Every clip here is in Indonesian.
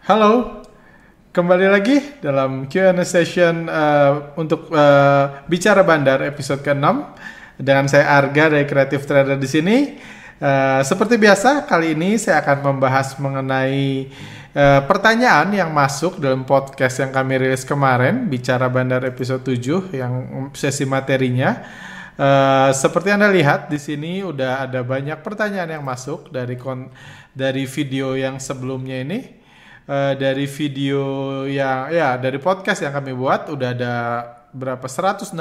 Halo, kembali lagi dalam Q&A session uh, untuk uh, bicara bandar episode ke-6 dengan saya Arga dari Creative Trader di sini. Uh, seperti biasa, kali ini saya akan membahas mengenai uh, pertanyaan yang masuk dalam podcast yang kami rilis kemarin, bicara bandar episode 7 yang sesi materinya. Uh, seperti Anda lihat di sini udah ada banyak pertanyaan yang masuk dari kon dari video yang sebelumnya ini. Uh, dari video yang ya dari podcast yang kami buat udah ada berapa 169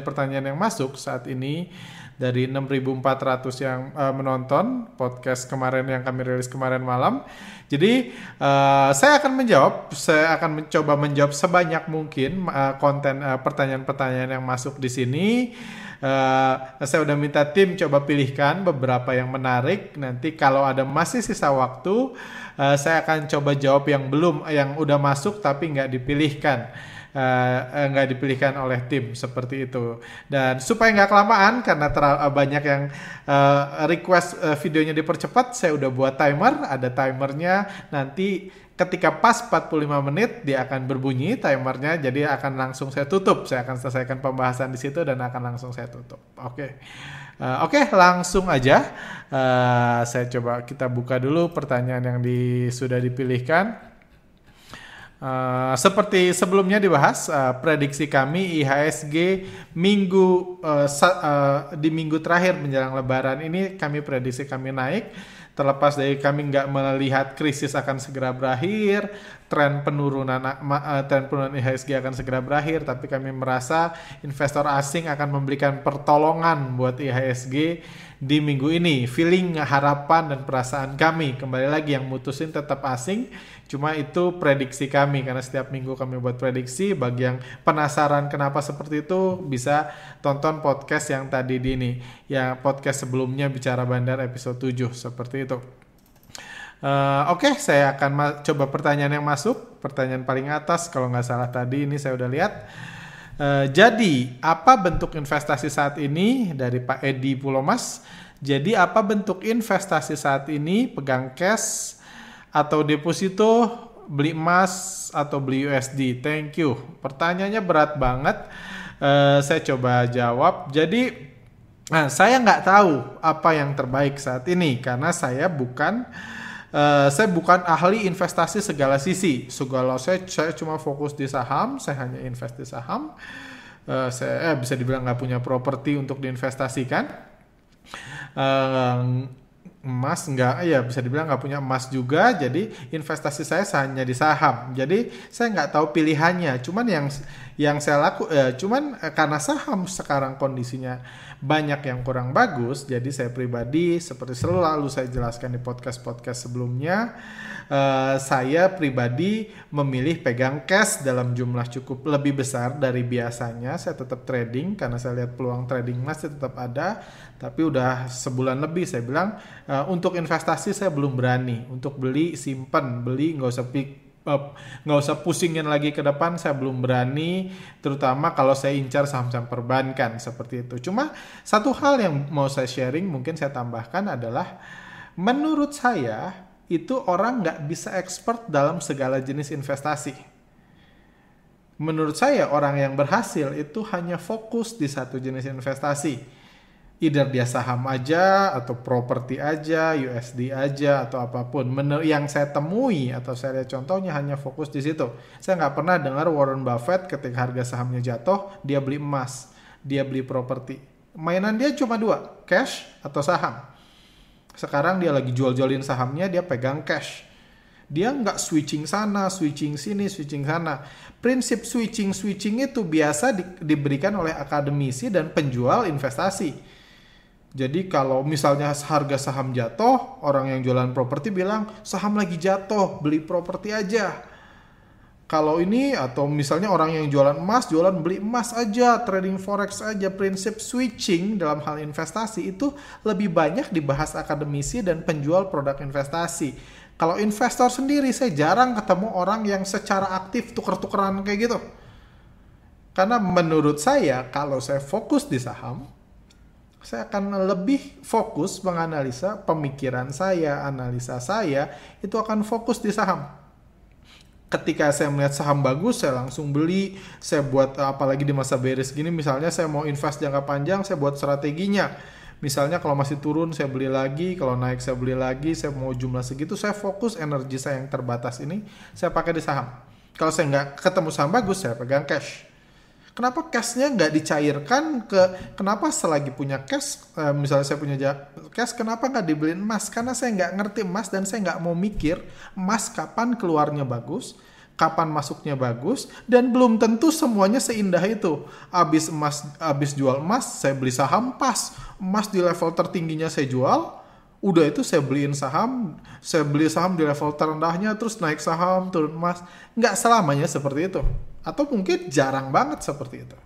pertanyaan yang masuk saat ini dari 6.400 yang uh, menonton podcast kemarin yang kami rilis kemarin malam. Jadi uh, saya akan menjawab, saya akan mencoba menjawab sebanyak mungkin uh, konten pertanyaan-pertanyaan yang masuk di sini. Uh, saya udah minta tim coba pilihkan beberapa yang menarik. Nanti kalau ada masih sisa waktu, uh, saya akan coba jawab yang belum, yang udah masuk tapi nggak dipilihkan. Uh, nggak dipilihkan oleh tim seperti itu dan supaya nggak kelamaan karena terlalu banyak yang uh, request uh, videonya dipercepat saya udah buat timer ada timernya nanti ketika pas 45 menit dia akan berbunyi timernya jadi akan langsung saya tutup saya akan selesaikan pembahasan di situ dan akan langsung saya tutup oke okay. Uh, oke okay, langsung aja. Uh, saya coba kita buka dulu pertanyaan yang di, sudah dipilihkan. Uh, seperti sebelumnya dibahas, uh, prediksi kami IHSG minggu uh, uh, di minggu terakhir menjelang Lebaran ini kami prediksi kami naik. Terlepas dari kami nggak melihat krisis akan segera berakhir, tren penurunan uh, tren penurunan IHSG akan segera berakhir, tapi kami merasa investor asing akan memberikan pertolongan buat IHSG di minggu ini. Feeling, harapan dan perasaan kami kembali lagi yang mutusin tetap asing, cuma itu prediksi kami karena setiap minggu kami buat prediksi. Bagi yang penasaran kenapa seperti itu bisa tonton podcast yang tadi di ini, ya podcast sebelumnya bicara bandar episode 7 seperti itu. Uh, Oke, okay, saya akan coba pertanyaan yang masuk. Pertanyaan paling atas, kalau nggak salah tadi ini saya udah lihat. Uh, jadi, apa bentuk investasi saat ini dari Pak Edi Pulomas? Jadi, apa bentuk investasi saat ini? Pegang cash atau deposito, beli emas atau beli USD? Thank you. Pertanyaannya berat banget. Uh, saya coba jawab. Jadi, Nah, saya nggak tahu apa yang terbaik saat ini karena saya bukan uh, saya bukan ahli investasi segala sisi. Segala saya saya cuma fokus di saham, saya hanya invest di saham. Uh, saya eh, bisa dibilang nggak punya properti untuk diinvestasikan. Uh, emas nggak ya bisa dibilang nggak punya emas juga jadi investasi saya hanya di saham jadi saya nggak tahu pilihannya cuman yang yang saya laku eh, cuman eh, karena saham sekarang kondisinya banyak yang kurang bagus jadi saya pribadi seperti selalu saya jelaskan di podcast podcast sebelumnya eh, saya pribadi memilih pegang cash dalam jumlah cukup lebih besar dari biasanya. Saya tetap trading karena saya lihat peluang trading masih tetap ada tapi udah sebulan lebih saya bilang. Uh, untuk investasi saya belum berani. Untuk beli simpan beli nggak usah nggak uh, usah pusingin lagi ke depan saya belum berani terutama kalau saya incar saham-saham perbankan seperti itu. Cuma satu hal yang mau saya sharing mungkin saya tambahkan adalah menurut saya itu orang nggak bisa expert dalam segala jenis investasi. Menurut saya orang yang berhasil itu hanya fokus di satu jenis investasi either dia saham aja atau properti aja, USD aja atau apa pun. Men yang saya temui atau saya lihat contohnya hanya fokus di situ. Saya nggak pernah dengar Warren Buffett ketika harga sahamnya jatuh dia beli emas, dia beli properti. Mainan dia cuma dua, cash atau saham. Sekarang dia lagi jual-jualin sahamnya, dia pegang cash. Dia nggak switching sana, switching sini, switching sana. Prinsip switching-switching itu biasa di, diberikan oleh akademisi dan penjual investasi jadi kalau misalnya harga saham jatuh, orang yang jualan properti bilang saham lagi jatuh, beli properti aja. Kalau ini atau misalnya orang yang jualan emas, jualan beli emas aja, trading forex aja, prinsip switching dalam hal investasi itu lebih banyak dibahas akademisi dan penjual produk investasi. Kalau investor sendiri saya jarang ketemu orang yang secara aktif tuker-tukeran kayak gitu. Karena menurut saya kalau saya fokus di saham, saya akan lebih fokus menganalisa pemikiran saya, analisa saya itu akan fokus di saham. ketika saya melihat saham bagus saya langsung beli. Saya buat apalagi di masa beres gini misalnya saya mau invest jangka panjang saya buat strateginya. Misalnya kalau masih turun saya beli lagi. Kalau naik saya beli lagi. Saya mau jumlah segitu saya fokus energi saya yang terbatas ini saya pakai di saham. Kalau saya nggak ketemu saham bagus saya pegang cash kenapa cashnya nggak dicairkan ke kenapa selagi punya cash eh, misalnya saya punya cash kenapa nggak dibeliin emas? Karena saya nggak ngerti emas dan saya nggak mau mikir emas kapan keluarnya bagus kapan masuknya bagus dan belum tentu semuanya seindah itu. Abis emas abis jual emas saya beli saham pas. Emas di level tertingginya saya jual udah itu saya beliin saham saya beli saham di level terendahnya terus naik saham turun emas. Nggak selamanya seperti itu atau mungkin jarang banget seperti itu.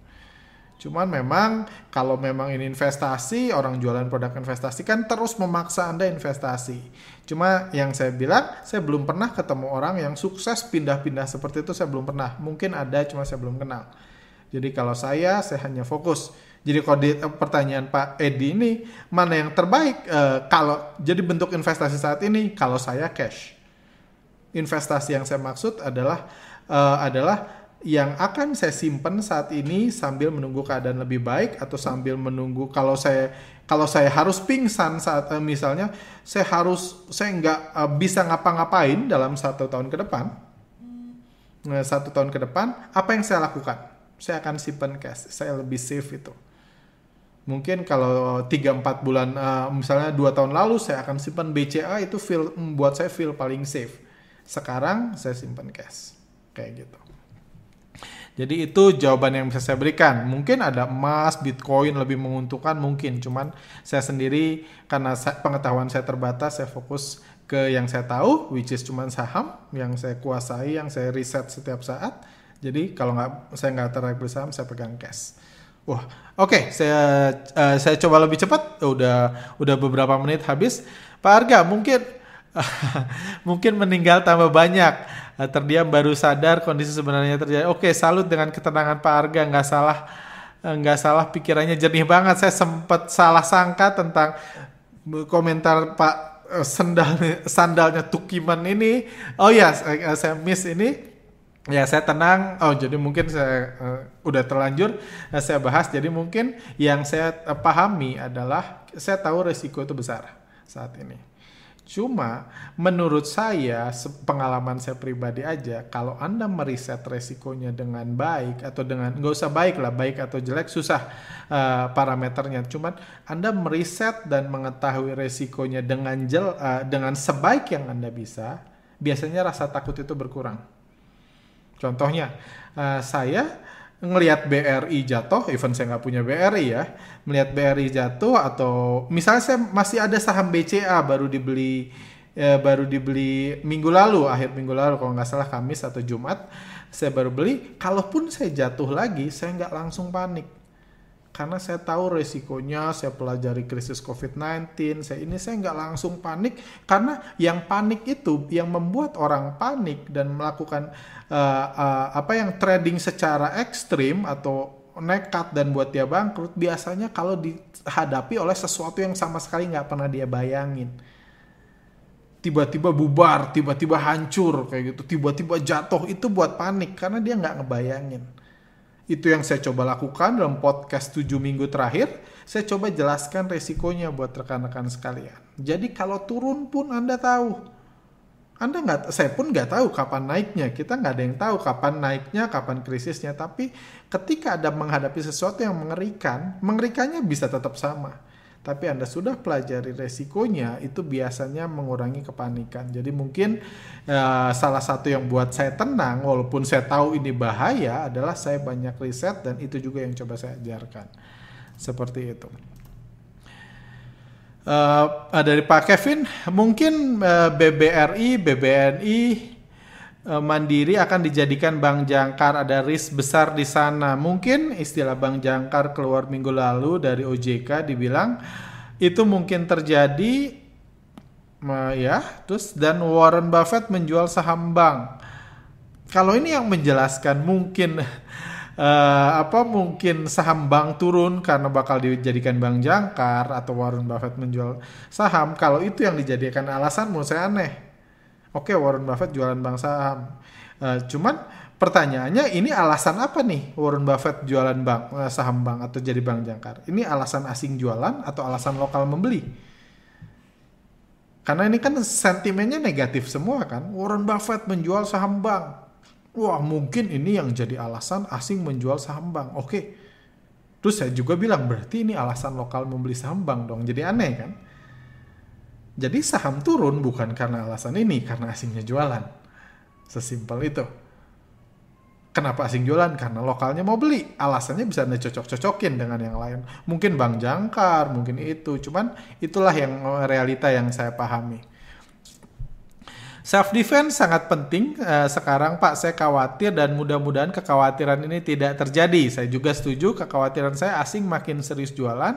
Cuman memang kalau memang ini investasi, orang jualan produk investasi kan terus memaksa Anda investasi. Cuma yang saya bilang, saya belum pernah ketemu orang yang sukses pindah-pindah seperti itu, saya belum pernah. Mungkin ada, cuma saya belum kenal. Jadi kalau saya, saya hanya fokus. Jadi kalau di eh, pertanyaan Pak Edi ini, mana yang terbaik? E, kalau jadi bentuk investasi saat ini, kalau saya cash. Investasi yang saya maksud adalah e, adalah yang akan saya simpan saat ini sambil menunggu keadaan lebih baik atau sambil menunggu kalau saya kalau saya harus pingsan saat uh, misalnya saya harus saya nggak uh, bisa ngapa-ngapain dalam satu tahun ke depan nah, satu tahun ke depan apa yang saya lakukan? Saya akan simpan cash saya lebih safe itu. Mungkin kalau 3-4 bulan misalnya dua tahun lalu saya akan simpan BCA itu feel membuat saya feel paling safe. Sekarang saya simpan cash kayak gitu jadi itu jawaban yang bisa saya berikan. Mungkin ada emas, bitcoin lebih menguntungkan mungkin. Cuman saya sendiri karena pengetahuan saya terbatas, saya fokus ke yang saya tahu, which is cuman saham yang saya kuasai, yang saya riset setiap saat. Jadi kalau nggak saya nggak tertarik saya pegang cash. Wah, oke, okay, saya uh, saya coba lebih cepat. Udah udah beberapa menit habis. Pak Arga, mungkin mungkin meninggal tambah banyak Eh, terdiam baru sadar kondisi sebenarnya terjadi. Oke, salut dengan ketenangan Pak Arga, nggak salah eh, nggak salah pikirannya jernih banget. Saya sempat salah sangka tentang komentar Pak eh, sandal sandalnya Tukiman ini. Oh ya, saya, miss ini. Ya saya tenang. Oh jadi mungkin saya uh, udah terlanjur uh, saya bahas. Jadi mungkin yang saya pahami adalah saya tahu resiko itu besar saat ini. Cuma menurut saya, pengalaman saya pribadi aja, kalau Anda meriset resikonya dengan baik atau dengan nggak usah baik lah, baik atau jelek susah uh, parameternya. Cuman Anda meriset dan mengetahui resikonya dengan jel, uh, dengan sebaik yang Anda bisa, biasanya rasa takut itu berkurang. Contohnya, uh, saya ngelihat BRI jatuh, even saya nggak punya BRI ya, melihat BRI jatuh atau misalnya saya masih ada saham BCA baru dibeli ya, baru dibeli minggu lalu, akhir minggu lalu kalau nggak salah Kamis atau Jumat, saya baru beli. Kalaupun saya jatuh lagi, saya nggak langsung panik karena saya tahu resikonya, saya pelajari krisis COVID-19, saya ini saya nggak langsung panik. Karena yang panik itu yang membuat orang panik dan melakukan uh, uh, apa yang trading secara ekstrim atau nekat dan buat dia bangkrut biasanya kalau dihadapi oleh sesuatu yang sama sekali nggak pernah dia bayangin. Tiba-tiba bubar, tiba-tiba hancur kayak gitu, tiba-tiba jatuh itu buat panik karena dia nggak ngebayangin. Itu yang saya coba lakukan dalam podcast 7 minggu terakhir. Saya coba jelaskan resikonya buat rekan-rekan sekalian. Jadi kalau turun pun Anda tahu. Anda nggak, saya pun nggak tahu kapan naiknya. Kita nggak ada yang tahu kapan naiknya, kapan krisisnya. Tapi ketika ada menghadapi sesuatu yang mengerikan, mengerikannya bisa tetap sama tapi Anda sudah pelajari resikonya, itu biasanya mengurangi kepanikan. Jadi mungkin uh, salah satu yang buat saya tenang, walaupun saya tahu ini bahaya, adalah saya banyak riset dan itu juga yang coba saya ajarkan. Seperti itu. Uh, dari Pak Kevin, mungkin uh, BBRI, BBNI, Mandiri akan dijadikan bank jangkar ada risk besar di sana. Mungkin istilah bank jangkar keluar minggu lalu dari OJK dibilang itu mungkin terjadi ya, terus dan Warren Buffett menjual saham bank. Kalau ini yang menjelaskan mungkin uh, apa mungkin saham bank turun karena bakal dijadikan bank jangkar atau Warren Buffett menjual saham. Kalau itu yang dijadikan alasan menurut saya aneh Oke, Warren Buffett jualan bank saham. Uh, cuman pertanyaannya ini alasan apa nih Warren Buffett jualan bank uh, saham bank atau jadi bank jangkar? Ini alasan asing jualan atau alasan lokal membeli? Karena ini kan sentimennya negatif semua kan. Warren Buffett menjual saham bank. Wah mungkin ini yang jadi alasan asing menjual saham bank. Oke. Terus saya juga bilang berarti ini alasan lokal membeli saham bank dong. Jadi aneh kan? Jadi saham turun bukan karena alasan ini, karena asingnya jualan. Sesimpel itu. Kenapa asing jualan? Karena lokalnya mau beli. Alasannya bisa anda cocok-cocokin dengan yang lain. Mungkin bank jangkar, mungkin itu. Cuman itulah yang realita yang saya pahami. Self defense sangat penting uh, sekarang Pak. Saya khawatir dan mudah-mudahan kekhawatiran ini tidak terjadi. Saya juga setuju kekhawatiran saya asing makin serius jualan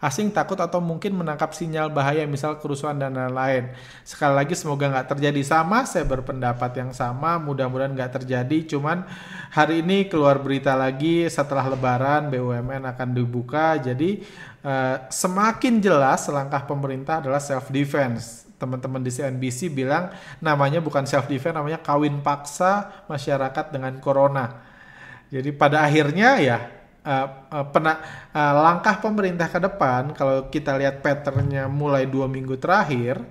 asing takut atau mungkin menangkap sinyal bahaya misal kerusuhan dan lain-lain. Sekali lagi semoga nggak terjadi sama, saya berpendapat yang sama, mudah-mudahan nggak terjadi. Cuman hari ini keluar berita lagi setelah Lebaran BUMN akan dibuka, jadi uh, semakin jelas langkah pemerintah adalah self defense teman-teman di CNBC bilang namanya bukan self defense namanya kawin paksa masyarakat dengan corona. Jadi pada akhirnya ya uh, uh, pena, uh, langkah pemerintah ke depan kalau kita lihat patternnya mulai dua minggu terakhir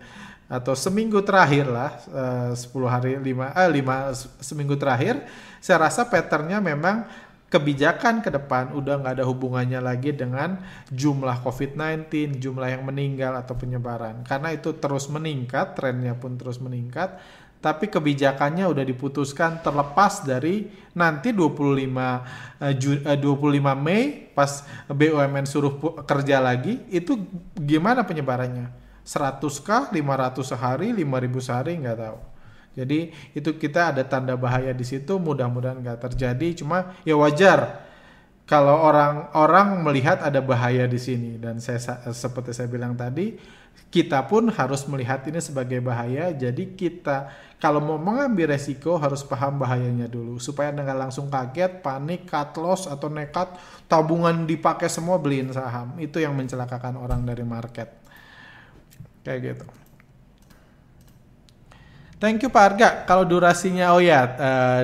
atau seminggu terakhir lah uh, 10 hari lima eh lima seminggu terakhir saya rasa patternnya memang kebijakan ke depan udah nggak ada hubungannya lagi dengan jumlah COVID-19, jumlah yang meninggal atau penyebaran. Karena itu terus meningkat, trennya pun terus meningkat tapi kebijakannya udah diputuskan terlepas dari nanti 25 uh, Ju, uh, 25 Mei pas BUMN suruh kerja lagi itu gimana penyebarannya? 100k 500 sehari? 5000 sehari? Nggak tahu. Jadi itu kita ada tanda bahaya di situ mudah-mudahan nggak terjadi. Cuma ya wajar kalau orang-orang melihat ada bahaya di sini. Dan saya seperti saya bilang tadi kita pun harus melihat ini sebagai bahaya. Jadi kita kalau mau mengambil resiko harus paham bahayanya dulu supaya nggak langsung kaget, panik, cut loss atau nekat tabungan dipakai semua beliin saham. Itu yang mencelakakan orang dari market. Kayak gitu. Thank you Pak Arga. Kalau durasinya oh ya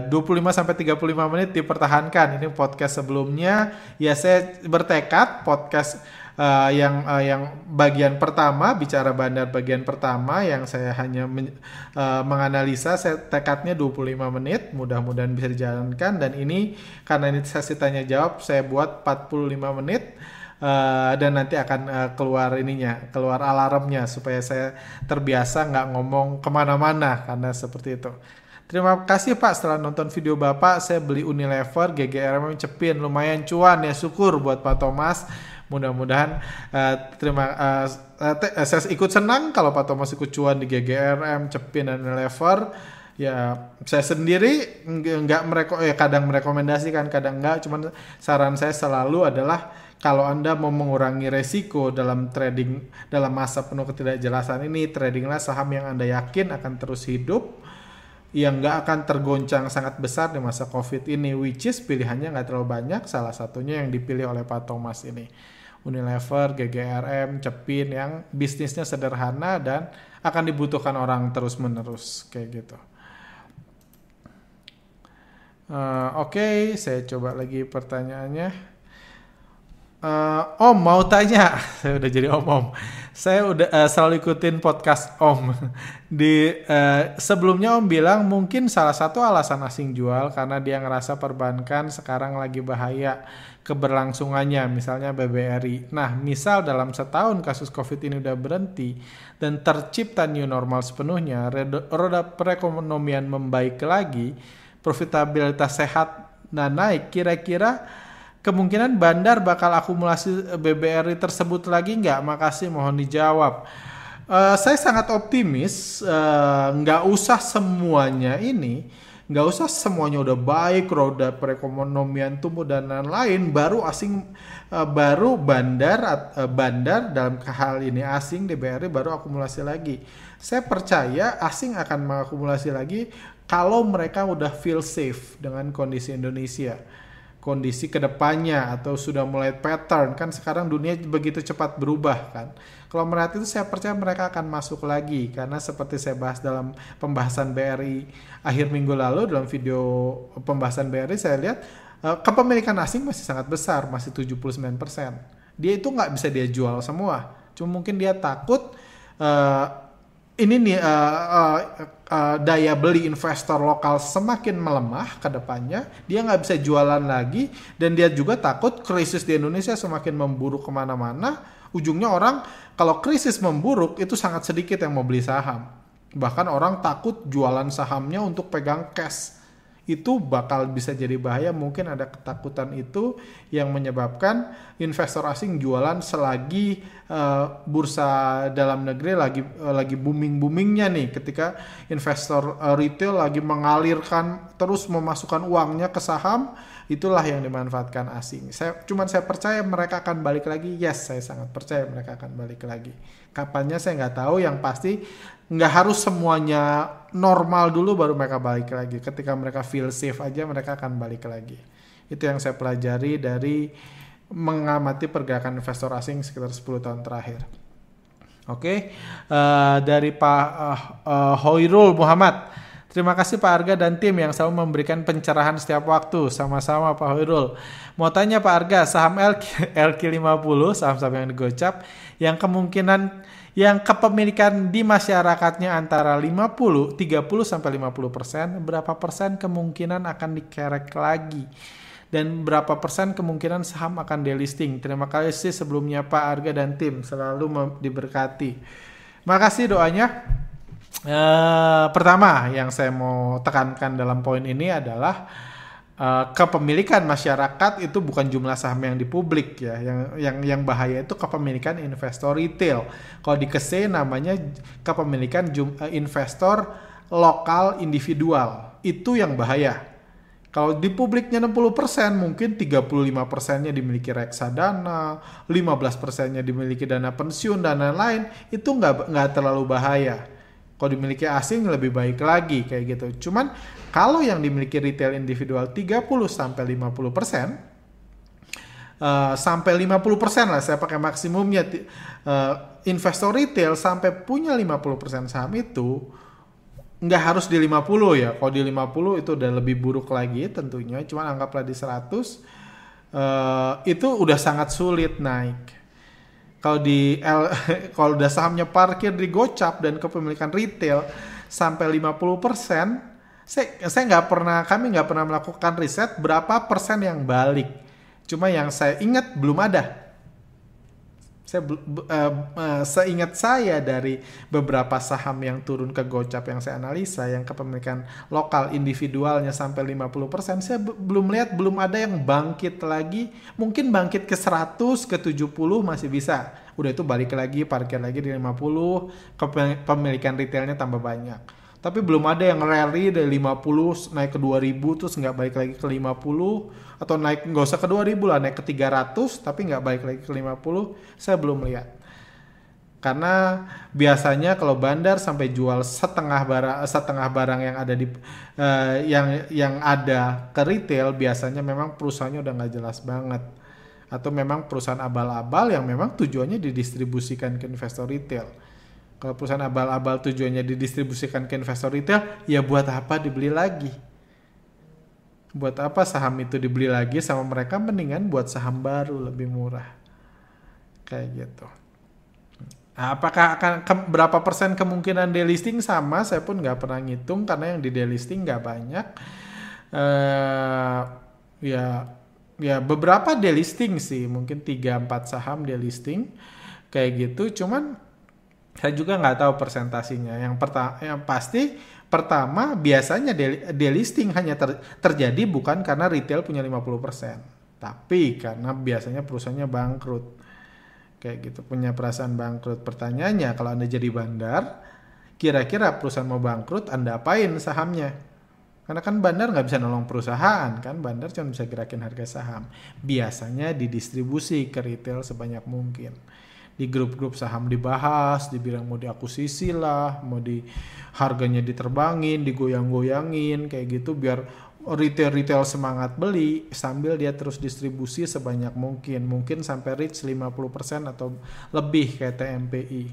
uh, 25 sampai 35 menit dipertahankan. Ini podcast sebelumnya ya saya bertekad podcast uh, yang uh, yang bagian pertama bicara bandar bagian pertama yang saya hanya men, uh, menganalisa saya tekadnya 25 menit mudah-mudahan bisa dijalankan dan ini karena ini sesi tanya jawab saya buat 45 menit Uh, dan nanti akan uh, keluar ininya, keluar alarmnya supaya saya terbiasa nggak ngomong ke mana-mana karena seperti itu. Terima kasih Pak setelah nonton video Bapak saya beli Unilever GGRM cepin lumayan cuan ya syukur buat Pak Thomas mudah-mudahan uh, terima uh, uh, saya ikut senang kalau Pak Thomas ikut cuan di GGRM, Cepin dan Lever. Ya saya sendiri nggak mereko ya kadang merekomendasikan kadang nggak. Cuman saran saya selalu adalah kalau Anda mau mengurangi resiko dalam trading dalam masa penuh ketidakjelasan ini, tradinglah saham yang Anda yakin akan terus hidup yang nggak akan tergoncang sangat besar di masa COVID ini, which is pilihannya nggak terlalu banyak, salah satunya yang dipilih oleh Pak Thomas ini. Unilever, GGRM, Cepin yang bisnisnya sederhana dan akan dibutuhkan orang terus-menerus kayak gitu. Uh, Oke, okay, saya coba lagi pertanyaannya. Uh, om mau tanya, saya udah jadi om om. Saya udah uh, selalu ikutin podcast om. Di uh, sebelumnya om bilang mungkin salah satu alasan asing jual karena dia ngerasa perbankan sekarang lagi bahaya keberlangsungannya, misalnya BBRI. Nah, misal dalam setahun kasus COVID ini udah berhenti dan tercipta new normal sepenuhnya, roda perekonomian membaik lagi, profitabilitas sehat dan naik, kira-kira kemungkinan bandar bakal akumulasi BBRI tersebut lagi nggak? Makasih, mohon dijawab. Uh, saya sangat optimis, uh, nggak usah semuanya ini nggak usah semuanya udah baik roda perekonomian tumbuh dan lain-lain. Baru asing uh, baru bandar uh, bandar dalam hal ini asing di BRI baru akumulasi lagi. Saya percaya asing akan mengakumulasi lagi kalau mereka udah feel safe dengan kondisi Indonesia. Kondisi ke depannya atau sudah mulai pattern. Kan sekarang dunia begitu cepat berubah kan kalau mereka itu saya percaya mereka akan masuk lagi. Karena seperti saya bahas dalam pembahasan BRI akhir minggu lalu dalam video pembahasan BRI saya lihat uh, kepemilikan asing masih sangat besar masih 79% dia itu nggak bisa dia jual semua. Cuma mungkin dia takut uh, ini nih uh, uh, uh, daya beli investor lokal semakin melemah ke depannya, dia nggak bisa jualan lagi dan dia juga takut krisis di Indonesia semakin memburuk ke mana-mana. Ujungnya orang kalau krisis memburuk itu sangat sedikit yang mau beli saham. Bahkan orang takut jualan sahamnya untuk pegang cash itu bakal bisa jadi bahaya. Mungkin ada ketakutan itu yang menyebabkan investor asing jualan selagi uh, bursa dalam negeri lagi uh, lagi booming boomingnya nih. Ketika investor uh, retail lagi mengalirkan terus memasukkan uangnya ke saham itulah yang dimanfaatkan asing saya cuman saya percaya mereka akan balik lagi yes saya sangat percaya mereka akan balik lagi kapannya saya nggak tahu yang pasti nggak harus semuanya normal dulu baru mereka balik lagi. Ketika mereka feel safe aja mereka akan balik lagi. Itu yang saya pelajari dari mengamati pergerakan investor asing sekitar 10 tahun terakhir. Oke, okay. uh, eh, dari Pak uh, uh, Hoirul Muhammad. Terima kasih Pak Arga dan tim yang selalu memberikan pencerahan setiap waktu. Sama-sama Pak Hoirul. Mau tanya Pak Arga, saham LQ, LQ50, saham-saham yang digocap, yang kemungkinan yang kepemilikan di masyarakatnya antara 50, 30 sampai 50 persen, berapa persen kemungkinan akan dikerek lagi dan berapa persen kemungkinan saham akan delisting. Terima kasih sebelumnya Pak Arga dan tim selalu diberkati. Makasih doanya. Uh, pertama yang saya mau tekankan dalam poin ini adalah uh, kepemilikan masyarakat itu bukan jumlah saham yang di publik ya. Yang yang yang bahaya itu kepemilikan investor retail. Kalau di KSE namanya kepemilikan jum, uh, investor lokal individual. Itu yang bahaya. Kalau di publiknya 60% mungkin 35 persennya dimiliki reksadana, 15 persennya dimiliki dana pensiun dan lain-lain, itu nggak nggak terlalu bahaya kalau dimiliki asing lebih baik lagi kayak gitu. Cuman kalau yang dimiliki retail individual 30 sampai 50 persen, uh, sampai 50 persen lah saya pakai maksimumnya uh, investor retail sampai punya 50 persen saham itu nggak harus di 50 ya. Kalau di 50 itu udah lebih buruk lagi tentunya. Cuman anggaplah di 100 uh, eh, itu udah sangat sulit naik kalau di L, kalau udah sahamnya parkir di Gocap dan kepemilikan retail sampai 50 persen, saya saya nggak pernah kami nggak pernah melakukan riset berapa persen yang balik. Cuma yang saya ingat belum ada saya uh, uh, seingat saya dari beberapa saham yang turun ke gocap yang saya analisa yang kepemilikan lokal individualnya sampai 50%, saya belum lihat belum ada yang bangkit lagi. Mungkin bangkit ke 100 ke 70 masih bisa. Udah itu balik lagi, parkir lagi di 50, kepemilikan retailnya tambah banyak tapi belum ada yang rally dari 50 naik ke 2000 terus nggak balik lagi ke 50 atau naik nggak usah ke 2000 lah naik ke 300 tapi nggak balik lagi ke 50 saya belum lihat. Karena biasanya kalau bandar sampai jual setengah barang setengah barang yang ada di uh, yang yang ada ke retail biasanya memang perusahaannya udah nggak jelas banget. Atau memang perusahaan abal-abal yang memang tujuannya didistribusikan ke investor retail kalau perusahaan abal-abal tujuannya didistribusikan ke investor retail, ya buat apa dibeli lagi? Buat apa saham itu dibeli lagi sama mereka mendingan buat saham baru lebih murah. Kayak gitu. Nah, apakah akan ke, berapa persen kemungkinan delisting sama? Saya pun nggak pernah ngitung karena yang di delisting nggak banyak. Uh, ya ya beberapa delisting sih, mungkin 3 4 saham delisting kayak gitu. Cuman saya juga nggak tahu persentasinya. Yang pertama, yang pasti pertama biasanya delisting hanya ter, terjadi bukan karena retail punya 50%, tapi karena biasanya perusahaannya bangkrut. Kayak gitu, punya perasaan bangkrut. Pertanyaannya, kalau Anda jadi bandar, kira-kira perusahaan mau bangkrut, Anda apain sahamnya? Karena kan bandar nggak bisa nolong perusahaan, kan bandar cuma bisa gerakin harga saham. Biasanya didistribusi ke retail sebanyak mungkin di grup-grup saham dibahas, dibilang mau diakusisi lah, mau di harganya diterbangin, digoyang-goyangin kayak gitu biar retail-retail semangat beli sambil dia terus distribusi sebanyak mungkin. Mungkin sampai reach 50% atau lebih kayak TMPI.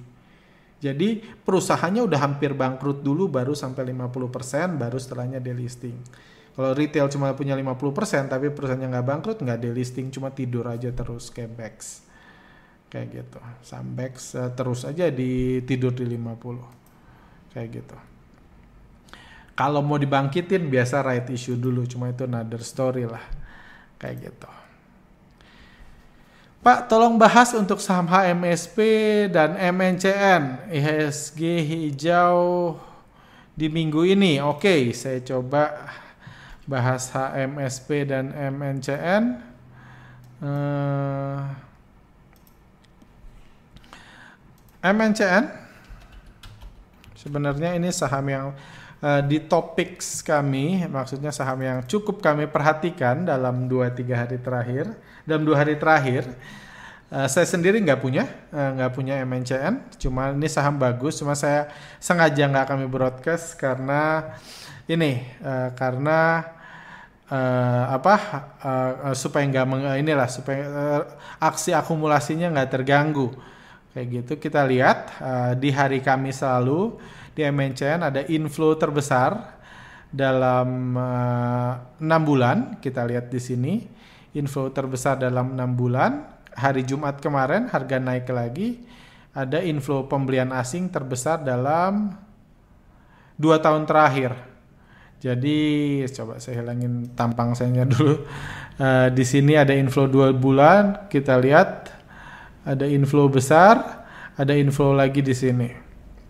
Jadi perusahaannya udah hampir bangkrut dulu baru sampai 50% baru setelahnya delisting. Kalau retail cuma punya 50% tapi perusahaannya nggak bangkrut nggak delisting cuma tidur aja terus Bex. Kayak gitu. Uh, terus aja di tidur di 50. Kayak gitu. Kalau mau dibangkitin biasa right issue dulu, cuma itu another story lah. Kayak gitu. Pak, tolong bahas untuk saham HMSP dan MNCN IHSG hijau di minggu ini. Oke, saya coba bahas HMSP dan MNCN eh, MNCN sebenarnya ini saham yang uh, di topik kami, maksudnya saham yang cukup kami perhatikan dalam 2-3 hari terakhir. Dalam dua hari terakhir, uh, saya sendiri nggak punya, uh, nggak punya MNCN. Cuma ini saham bagus, cuma saya sengaja nggak kami broadcast karena ini, uh, karena uh, apa uh, supaya nggak inilah supaya uh, aksi akumulasinya nggak terganggu kayak gitu kita lihat uh, di hari Kamis lalu di MNCN ada inflow terbesar dalam enam uh, bulan. Kita lihat di sini inflow terbesar dalam enam bulan. Hari Jumat kemarin harga naik lagi. Ada inflow pembelian asing terbesar dalam dua tahun terakhir. Jadi coba saya hilangin tampang saya dulu. Uh, di sini ada inflow dua bulan. Kita lihat ada inflow besar ada inflow lagi di sini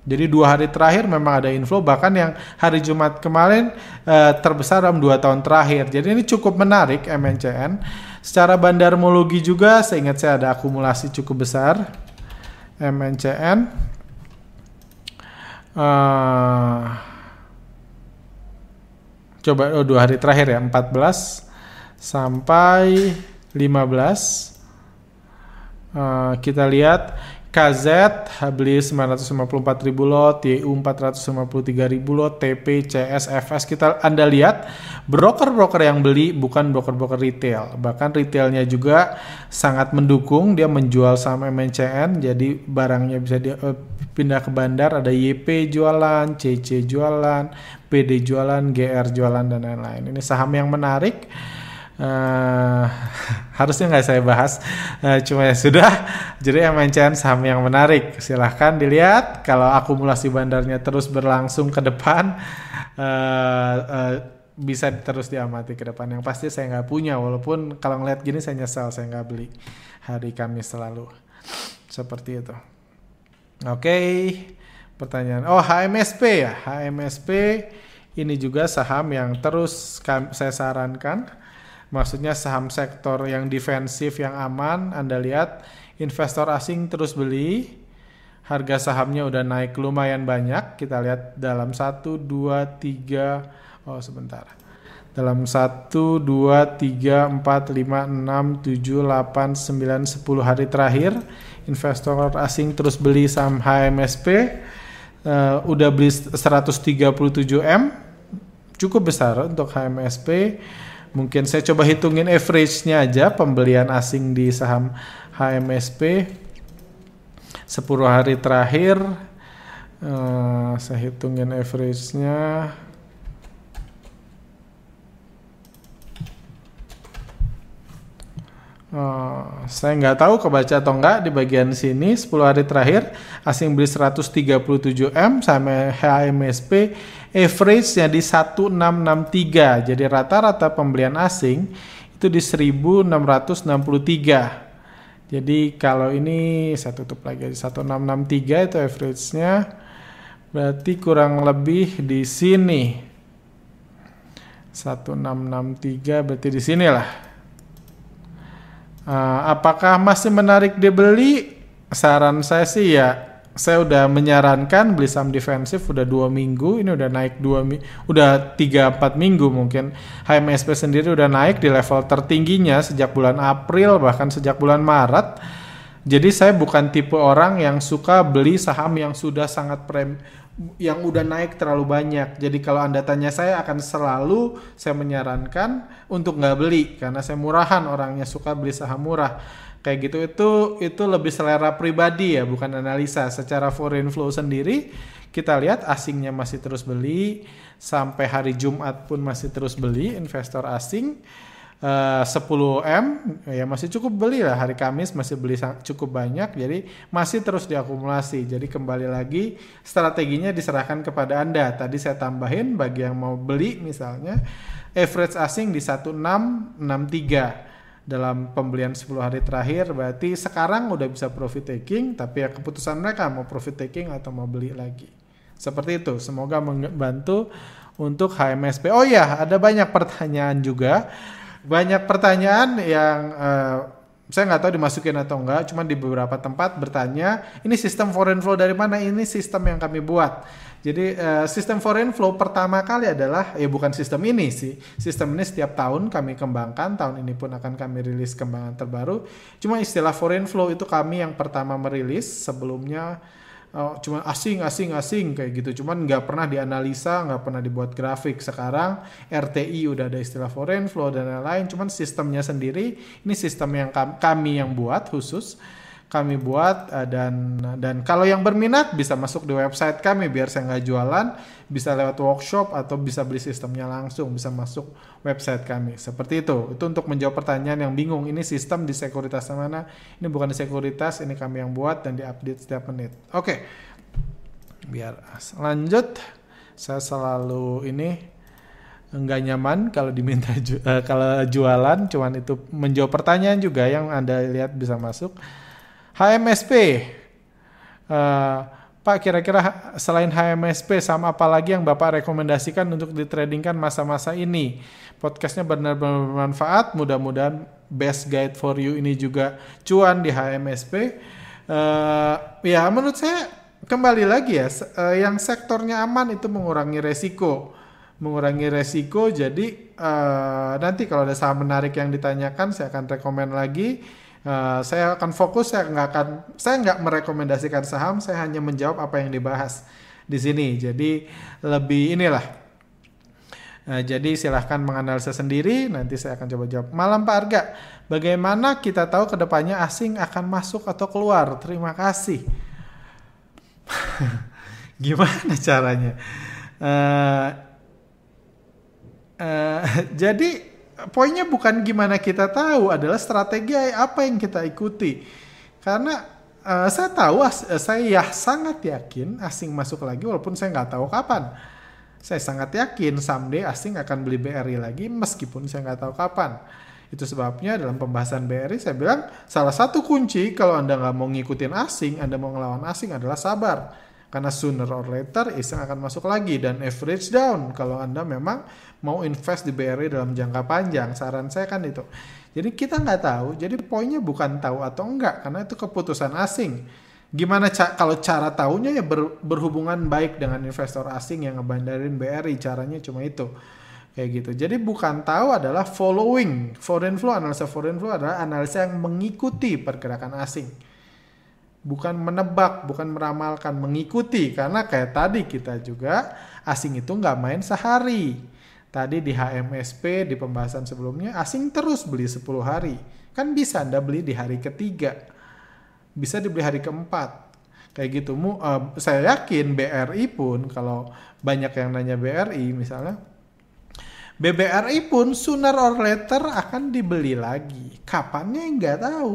jadi dua hari terakhir memang ada inflow bahkan yang hari Jumat kemarin uh, terbesar dalam dua tahun terakhir. Jadi ini cukup menarik MNCN. Secara bandarmologi juga saya ingat saya ada akumulasi cukup besar MNCN. Uh, eh, coba oh, dua hari terakhir ya 14 sampai 15 uh, kita lihat KZ beli 954 ribu lot, YU 453 ribu lot, TP, CS, FS kita Anda lihat broker-broker yang beli bukan broker-broker retail. Bahkan retailnya juga sangat mendukung dia menjual saham MNCN jadi barangnya bisa dia uh, pindah ke bandar ada YP jualan, CC jualan, PD jualan, GR jualan dan lain-lain. Ini saham yang menarik Uh, harusnya nggak saya bahas, uh, cuma ya sudah. Jadi MNCN saham yang menarik. Silahkan dilihat. Kalau akumulasi bandarnya terus berlangsung ke depan, uh, uh, bisa terus diamati ke depan. Yang pasti saya nggak punya, walaupun kalau ngeliat gini saya nyesal saya nggak beli hari Kamis selalu. Seperti itu. Oke, okay. pertanyaan. Oh HMSP ya, HMSP ini juga saham yang terus saya sarankan Maksudnya saham sektor yang defensif yang aman, Anda lihat investor asing terus beli. Harga sahamnya udah naik lumayan banyak. Kita lihat dalam 1 2 3 oh sebentar. Dalam 1 2 3 4 5 6 7 8 9 10 hari terakhir investor asing terus beli saham HMSP uh, udah beli 137 M cukup besar untuk HMSP Mungkin saya coba hitungin average-nya aja pembelian asing di saham HMSP 10 hari terakhir uh, saya hitungin average-nya. Uh, saya nggak tahu kebaca atau enggak di bagian sini. 10 hari terakhir asing beli 137 M sama HMSP average-nya di 1663. Jadi rata-rata pembelian asing itu di 1663. Jadi kalau ini saya tutup lagi di 1663 itu average-nya berarti kurang lebih di sini. 1663 berarti di sinilah. Uh, apakah masih menarik dibeli? Saran saya sih ya saya udah menyarankan beli saham defensif udah dua minggu ini udah naik dua udah tiga empat minggu mungkin HMSP sendiri udah naik di level tertingginya sejak bulan April bahkan sejak bulan Maret jadi saya bukan tipe orang yang suka beli saham yang sudah sangat prem, yang udah naik terlalu banyak. Jadi kalau anda tanya saya akan selalu saya menyarankan untuk nggak beli karena saya murahan orangnya suka beli saham murah. Kayak gitu itu itu lebih selera pribadi ya bukan analisa. Secara foreign flow sendiri kita lihat asingnya masih terus beli sampai hari Jumat pun masih terus beli investor asing Eh, uh, 10 m ya masih cukup beli lah. Hari Kamis masih beli cukup banyak jadi masih terus diakumulasi. Jadi kembali lagi strateginya diserahkan kepada anda. Tadi saya tambahin bagi yang mau beli misalnya average asing di 1663 dalam pembelian 10 hari terakhir berarti sekarang udah bisa profit taking tapi ya keputusan mereka mau profit taking atau mau beli lagi seperti itu semoga membantu untuk HMSP oh ya ada banyak pertanyaan juga banyak pertanyaan yang uh, saya nggak tahu dimasukin atau enggak, cuma di beberapa tempat bertanya, ini sistem foreign flow dari mana? Ini sistem yang kami buat. Jadi uh, sistem foreign flow pertama kali adalah ya bukan sistem ini sih. Sistem ini setiap tahun kami kembangkan, tahun ini pun akan kami rilis kembangan terbaru. Cuma istilah foreign flow itu kami yang pertama merilis, sebelumnya oh, cuma asing asing asing kayak gitu cuman nggak pernah dianalisa nggak pernah dibuat grafik sekarang RTI udah ada istilah foreign flow dan lain-lain cuman sistemnya sendiri ini sistem yang kami yang buat khusus kami buat uh, dan dan kalau yang berminat bisa masuk di website kami biar saya nggak jualan bisa lewat workshop atau bisa beli sistemnya langsung bisa masuk website kami. Seperti itu. Itu untuk menjawab pertanyaan yang bingung. Ini sistem di sekuritas mana? Ini bukan di sekuritas ini kami yang buat dan diupdate setiap menit. Oke. Okay. biar lanjut. Saya selalu ini nggak nyaman kalau diminta ju uh, kalau jualan. Cuman itu menjawab pertanyaan juga yang anda lihat bisa masuk HMSP. Uh, eh, Pak, kira-kira selain HMSP, sama apa lagi yang Bapak rekomendasikan untuk ditradingkan masa-masa ini? Podcastnya benar-benar bermanfaat. Mudah-mudahan best guide for you ini juga cuan di HMSP. Uh, eh, ya, menurut saya kembali lagi ya, uh, yang sektornya aman itu mengurangi resiko mengurangi resiko. Jadi uh, nanti kalau ada saham menarik yang ditanyakan, saya akan rekomend lagi. Uh, saya akan fokus, saya nggak akan, saya nggak merekomendasikan saham, saya hanya menjawab apa yang dibahas di sini. Jadi lebih inilah. Uh, jadi silahkan menganalisa sendiri, nanti saya akan coba jawab. Malam Pak Arga, bagaimana kita tahu ke depannya asing akan masuk atau keluar? Terima kasih. Gimana caranya? Uh, uh, jadi poinnya bukan gimana kita tahu, adalah strategi apa yang kita ikuti. Karena uh, saya tahu, uh, saya ya sangat yakin asing masuk lagi walaupun saya nggak tahu kapan. Saya sangat yakin someday asing akan beli BRI lagi meskipun saya nggak tahu kapan. Itu sebabnya dalam pembahasan BRI saya bilang salah satu kunci kalau Anda nggak mau ngikutin asing, Anda mau ngelawan asing adalah sabar karena sooner or later iseng akan masuk lagi dan average down kalau Anda memang mau invest di BRI dalam jangka panjang. Saran saya kan itu. Jadi kita nggak tahu, jadi poinnya bukan tahu atau enggak karena itu keputusan asing. Gimana ca kalau cara tahunya ya ber berhubungan baik dengan investor asing yang ngebandarin BRI, caranya cuma itu. Kayak gitu. Jadi bukan tahu adalah following. Foreign flow, analisa foreign flow adalah analisa yang mengikuti pergerakan asing bukan menebak, bukan meramalkan, mengikuti. Karena kayak tadi kita juga asing itu nggak main sehari. Tadi di HMSP di pembahasan sebelumnya asing terus beli 10 hari. Kan bisa Anda beli di hari ketiga. Bisa dibeli hari keempat. Kayak gitu. Uh, saya yakin BRI pun kalau banyak yang nanya BRI misalnya BBRI pun sooner or later akan dibeli lagi. Kapannya nggak tahu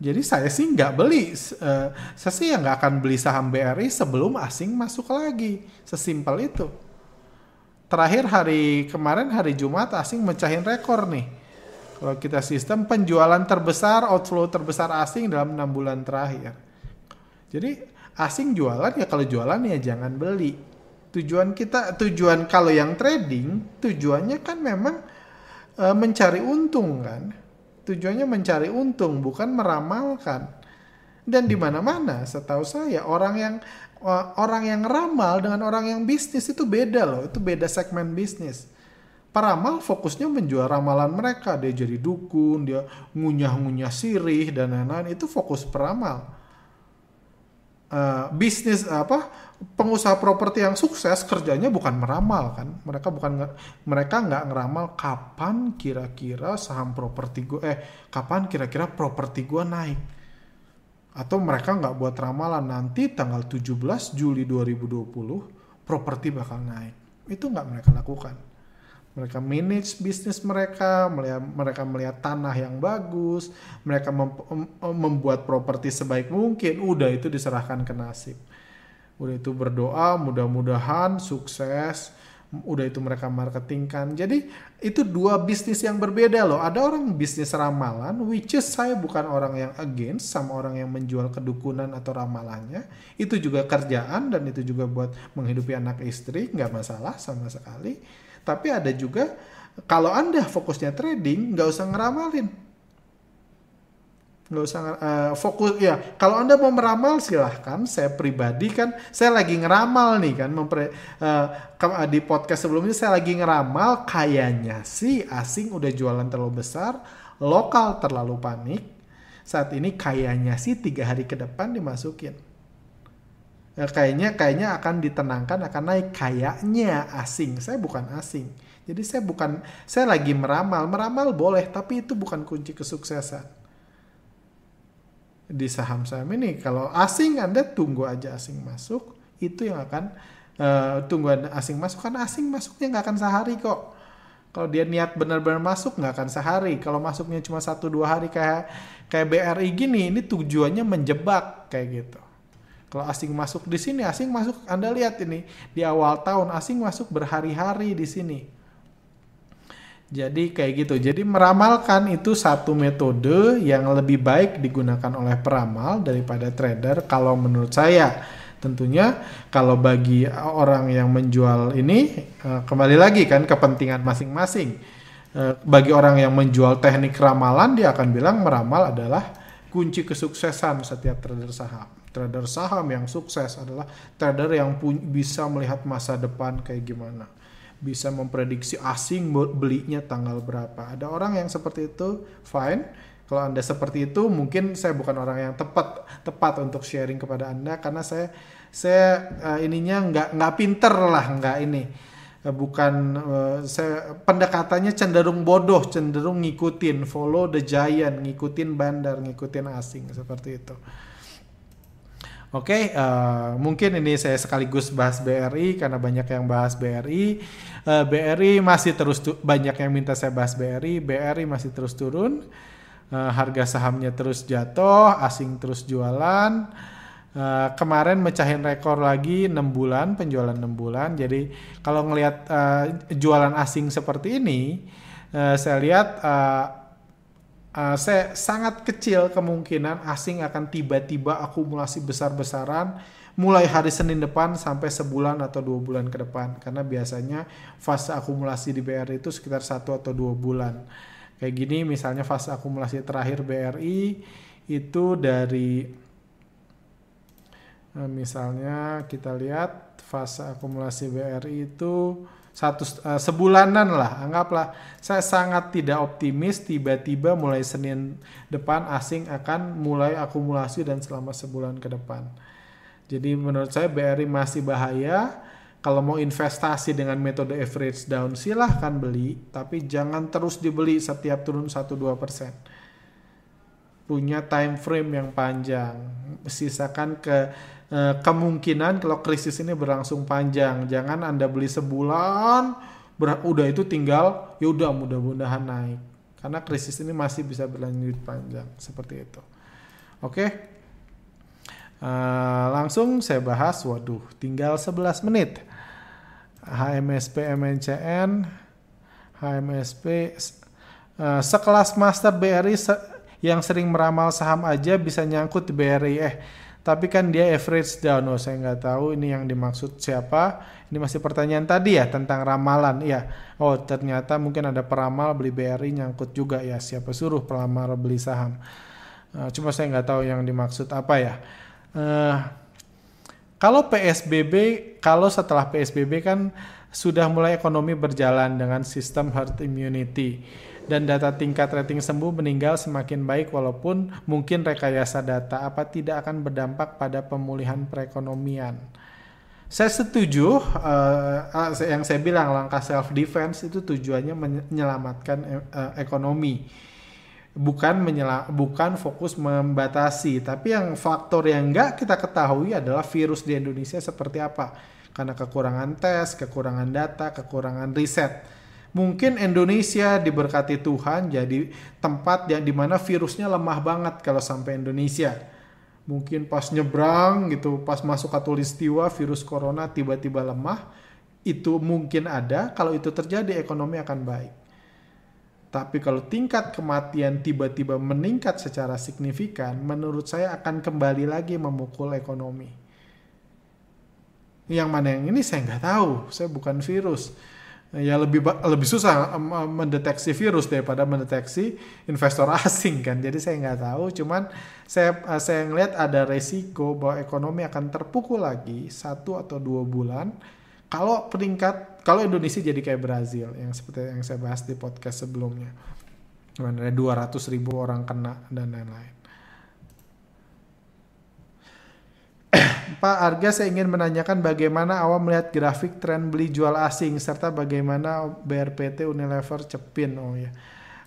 jadi saya sih nggak beli, uh, saya sih nggak akan beli saham BRI sebelum asing masuk lagi, sesimpel itu. Terakhir hari kemarin hari Jumat asing mecahin rekor nih. Kalau kita sistem penjualan terbesar, outflow terbesar asing dalam enam bulan terakhir. Jadi asing jualan ya kalau jualan ya jangan beli. Tujuan kita, tujuan kalau yang trading, tujuannya kan memang uh, mencari untung kan Tujuannya mencari untung, bukan meramalkan. Dan di mana-mana, setahu saya orang yang orang yang ramal dengan orang yang bisnis itu beda loh, itu beda segmen bisnis. Paramal fokusnya menjual ramalan mereka, dia jadi dukun, dia ngunyah-ngunyah sirih dan lain-lain, itu fokus peramal. Uh, bisnis apa pengusaha properti yang sukses kerjanya bukan meramal kan mereka bukan mereka nggak ngeramal kapan kira-kira saham properti gue eh kapan kira-kira properti gue naik atau mereka nggak buat ramalan nanti tanggal 17 Juli 2020 properti bakal naik. Itu nggak mereka lakukan. Mereka manage bisnis mereka, mereka melihat tanah yang bagus, mereka mem, membuat properti sebaik mungkin, udah itu diserahkan ke nasib. Udah itu berdoa mudah-mudahan sukses udah itu mereka marketingkan. Jadi itu dua bisnis yang berbeda loh. Ada orang bisnis ramalan which is saya bukan orang yang against sama orang yang menjual kedukunan atau ramalannya. Itu juga kerjaan dan itu juga buat menghidupi anak istri nggak masalah sama sekali. Tapi ada juga kalau anda fokusnya trading nggak usah ngeramalin nggak usah uh, fokus ya. Kalau anda mau meramal silahkan. Saya pribadi kan saya lagi ngeramal nih kan mempre, uh, di podcast sebelumnya saya lagi ngeramal kayaknya sih asing udah jualan terlalu besar lokal terlalu panik. Saat ini kayaknya sih tiga hari ke depan dimasukin. Ya, kayaknya kayaknya akan ditenangkan akan naik. Kayaknya asing saya bukan asing. Jadi saya bukan saya lagi meramal. Meramal boleh tapi itu bukan kunci kesuksesan di saham-saham ini. Kalau asing Anda tunggu aja asing masuk, itu yang akan uh, tunggu asing masuk kan asing masuknya nggak akan sehari kok. Kalau dia niat benar-benar masuk nggak akan sehari. Kalau masuknya cuma satu dua hari kayak kayak BRI gini, ini tujuannya menjebak kayak gitu. Kalau asing masuk di sini, asing masuk Anda lihat ini di awal tahun asing masuk berhari-hari di sini jadi kayak gitu. Jadi meramalkan itu satu metode yang lebih baik digunakan oleh peramal daripada trader kalau menurut saya. Tentunya kalau bagi orang yang menjual ini eh, kembali lagi kan kepentingan masing-masing. Eh, bagi orang yang menjual teknik ramalan dia akan bilang meramal adalah kunci kesuksesan setiap trader saham. Trader saham yang sukses adalah trader yang bisa melihat masa depan kayak gimana bisa memprediksi asing belinya tanggal berapa. Ada orang yang seperti itu, fine. Kalau Anda seperti itu, mungkin saya bukan orang yang tepat tepat untuk sharing kepada Anda karena saya saya uh, ininya nggak nggak pinter lah, nggak ini. Uh, bukan uh, saya pendekatannya cenderung bodoh, cenderung ngikutin follow the giant, ngikutin bandar, ngikutin asing seperti itu. Oke, okay, uh, mungkin ini saya sekaligus bahas BRI karena banyak yang bahas BRI. Uh, BRI masih terus banyak yang minta saya bahas BRI. BRI masih terus turun, uh, harga sahamnya terus jatuh, asing terus jualan. Uh, kemarin mecahin rekor lagi 6 bulan penjualan 6 bulan. Jadi kalau ngelihat uh, jualan asing seperti ini, uh, saya lihat uh, uh, saya sangat kecil kemungkinan asing akan tiba-tiba akumulasi besar-besaran mulai hari Senin depan sampai sebulan atau dua bulan ke depan. Karena biasanya fase akumulasi di BRI itu sekitar satu atau dua bulan. Kayak gini misalnya fase akumulasi terakhir BRI itu dari uh, misalnya kita lihat fase akumulasi BRI itu satu uh, sebulanan lah. Anggaplah saya sangat tidak optimis tiba-tiba mulai Senin depan asing akan mulai akumulasi dan selama sebulan ke depan. Jadi menurut saya BRI masih bahaya. Kalau mau investasi dengan metode average down silahkan beli. Tapi jangan terus dibeli setiap turun 1-2 persen. Punya time frame yang panjang. Sisakan ke Eh, kemungkinan kalau krisis ini berlangsung panjang. Jangan Anda beli sebulan, udah itu tinggal, ya udah mudah-mudahan naik. Karena krisis ini masih bisa berlanjut panjang seperti itu. Oke. Uh, langsung saya bahas, waduh, tinggal 11 menit. HMSP MNCN, HMSP uh, eh, sekelas master BRI se yang sering meramal saham aja bisa nyangkut di BRI. Eh, tapi kan dia average down. Oh saya nggak tahu ini yang dimaksud siapa. Ini masih pertanyaan tadi ya tentang ramalan. Ya oh ternyata mungkin ada peramal beli BRI nyangkut juga. Ya siapa suruh peramal beli saham? Uh, cuma saya nggak tahu yang dimaksud apa ya. Uh, kalau PSBB kalau setelah PSBB kan sudah mulai ekonomi berjalan dengan sistem herd immunity dan data tingkat rating sembuh meninggal semakin baik walaupun mungkin rekayasa data apa tidak akan berdampak pada pemulihan perekonomian. Saya setuju uh, yang saya bilang langkah self defense itu tujuannya menyelamatkan uh, ekonomi. Bukan menyela bukan fokus membatasi, tapi yang faktor yang enggak kita ketahui adalah virus di Indonesia seperti apa. Karena kekurangan tes, kekurangan data, kekurangan riset. Mungkin Indonesia diberkati Tuhan jadi tempat yang di mana virusnya lemah banget kalau sampai Indonesia mungkin pas nyebrang gitu, pas masuk katulistiwa virus corona tiba-tiba lemah, itu mungkin ada. Kalau itu terjadi ekonomi akan baik. Tapi kalau tingkat kematian tiba-tiba meningkat secara signifikan, menurut saya akan kembali lagi memukul ekonomi. Yang mana yang ini saya nggak tahu, saya bukan virus ya lebih lebih susah mendeteksi virus daripada mendeteksi investor asing kan. Jadi saya nggak tahu cuman saya saya ngelihat ada resiko bahwa ekonomi akan terpukul lagi satu atau dua bulan kalau peningkat kalau Indonesia jadi kayak Brazil yang seperti yang saya bahas di podcast sebelumnya. Ada 200 ribu orang kena dan lain-lain Pak Arga saya ingin menanyakan bagaimana awal melihat grafik tren beli jual asing serta bagaimana BRPT Unilever Cepin? Oh ya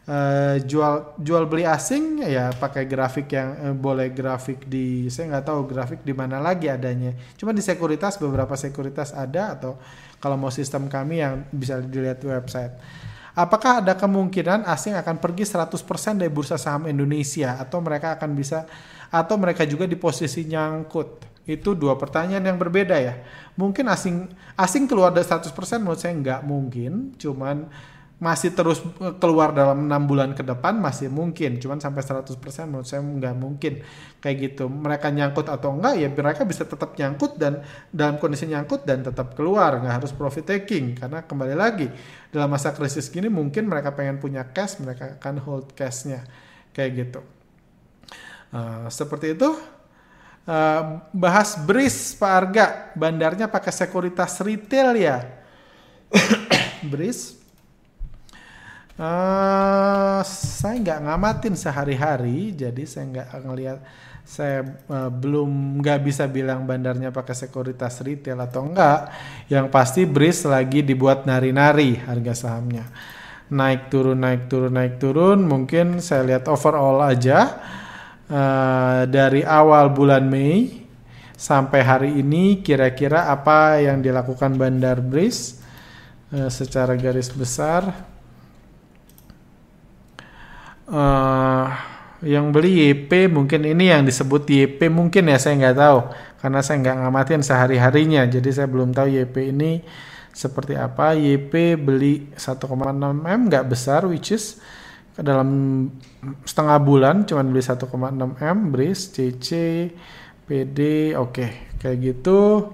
uh, jual jual beli asing ya pakai grafik yang uh, boleh grafik di saya nggak tahu grafik di mana lagi adanya. Cuma di sekuritas beberapa sekuritas ada atau kalau mau sistem kami yang bisa dilihat di website. Apakah ada kemungkinan asing akan pergi 100% dari bursa saham Indonesia atau mereka akan bisa atau mereka juga di posisi nyangkut? Itu dua pertanyaan yang berbeda ya. Mungkin asing asing keluar dari 100% menurut saya nggak mungkin, cuman masih terus eh, keluar dalam enam bulan ke depan masih mungkin, cuman sampai 100% menurut saya nggak mungkin. Kayak gitu. Mereka nyangkut atau enggak ya mereka bisa tetap nyangkut dan dalam kondisi nyangkut dan tetap keluar, nggak harus profit taking. Karena kembali lagi dalam masa krisis gini mungkin mereka pengen punya cash, mereka akan hold cashnya. Kayak gitu. Uh, seperti itu Uh, bahas BRIS Pak Arga, bandarnya pakai sekuritas retail ya. BRIS. Uh, saya nggak ngamatin sehari-hari, jadi saya nggak ngelihat, saya uh, belum nggak bisa bilang bandarnya pakai sekuritas retail atau enggak. Yang pasti BRIS lagi dibuat nari-nari harga sahamnya. Naik turun, naik turun, naik turun. Mungkin saya lihat overall aja uh, dari awal bulan Mei sampai hari ini kira-kira apa yang dilakukan Bandar Bris uh, secara garis besar? Uh, yang beli YP mungkin ini yang disebut YP mungkin ya saya nggak tahu. Karena saya nggak ngamatin sehari harinya jadi saya belum tahu YP ini seperti apa. YP beli 1,6 M nggak besar which is dalam setengah bulan cuman beli 1,6 M bris CC PD oke okay. kayak gitu.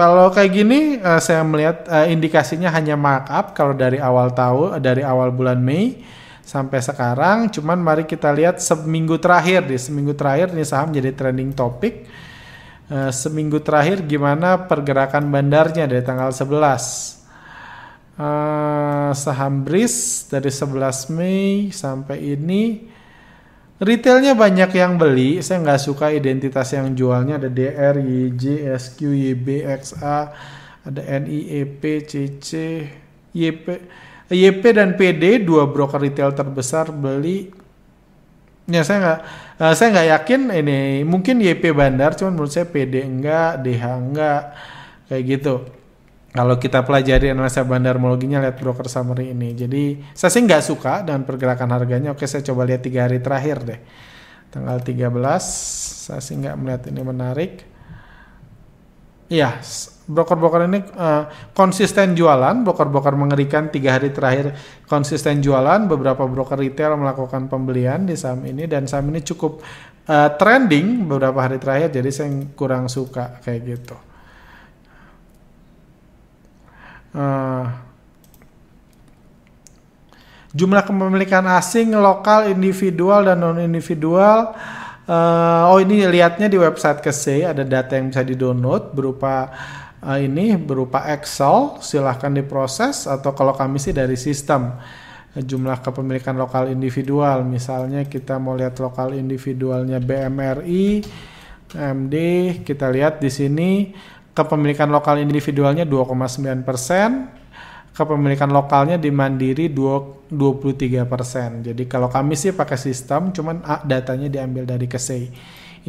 Kalau kayak gini uh, saya melihat uh, indikasinya hanya markup kalau dari awal tahun dari awal bulan Mei sampai sekarang. Cuman mari kita lihat seminggu terakhir di seminggu terakhir ini saham jadi trending topik uh, seminggu terakhir gimana pergerakan bandarnya dari tanggal 11 uh, saham BRIS dari 11 Mei sampai ini retailnya banyak yang beli. Saya nggak suka identitas yang jualnya ada DR, YJ, SQ, YB, XA ada NIEP, CC, YP YP dan PD dua broker retail terbesar beli. Ya saya nggak uh, saya nggak yakin ini. Mungkin YP Bandar cuman menurut saya PD enggak DH enggak kayak gitu kalau kita pelajari analisa bandarmologinya lihat broker summary ini. Jadi saya sih nggak suka dengan pergerakan harganya. Oke saya coba lihat tiga hari terakhir deh. Tanggal 13 saya sih nggak melihat ini menarik. Iya, broker-broker ini uh, konsisten jualan, broker-broker mengerikan tiga hari terakhir konsisten jualan, beberapa broker retail melakukan pembelian di saham ini dan saham ini cukup uh, trending beberapa hari terakhir, jadi saya kurang suka kayak gitu. Uh, jumlah kepemilikan asing lokal individual dan non individual uh, oh ini lihatnya di website KC ada data yang bisa di-download berupa uh, ini berupa Excel. Silahkan diproses atau kalau kami sih dari sistem. Jumlah kepemilikan lokal individual. Misalnya kita mau lihat lokal individualnya BMRI MD kita lihat di sini kepemilikan lokal individualnya 2,9 persen, kepemilikan lokalnya di Mandiri 23 persen. Jadi kalau kami sih pakai sistem, cuman datanya diambil dari KSEI.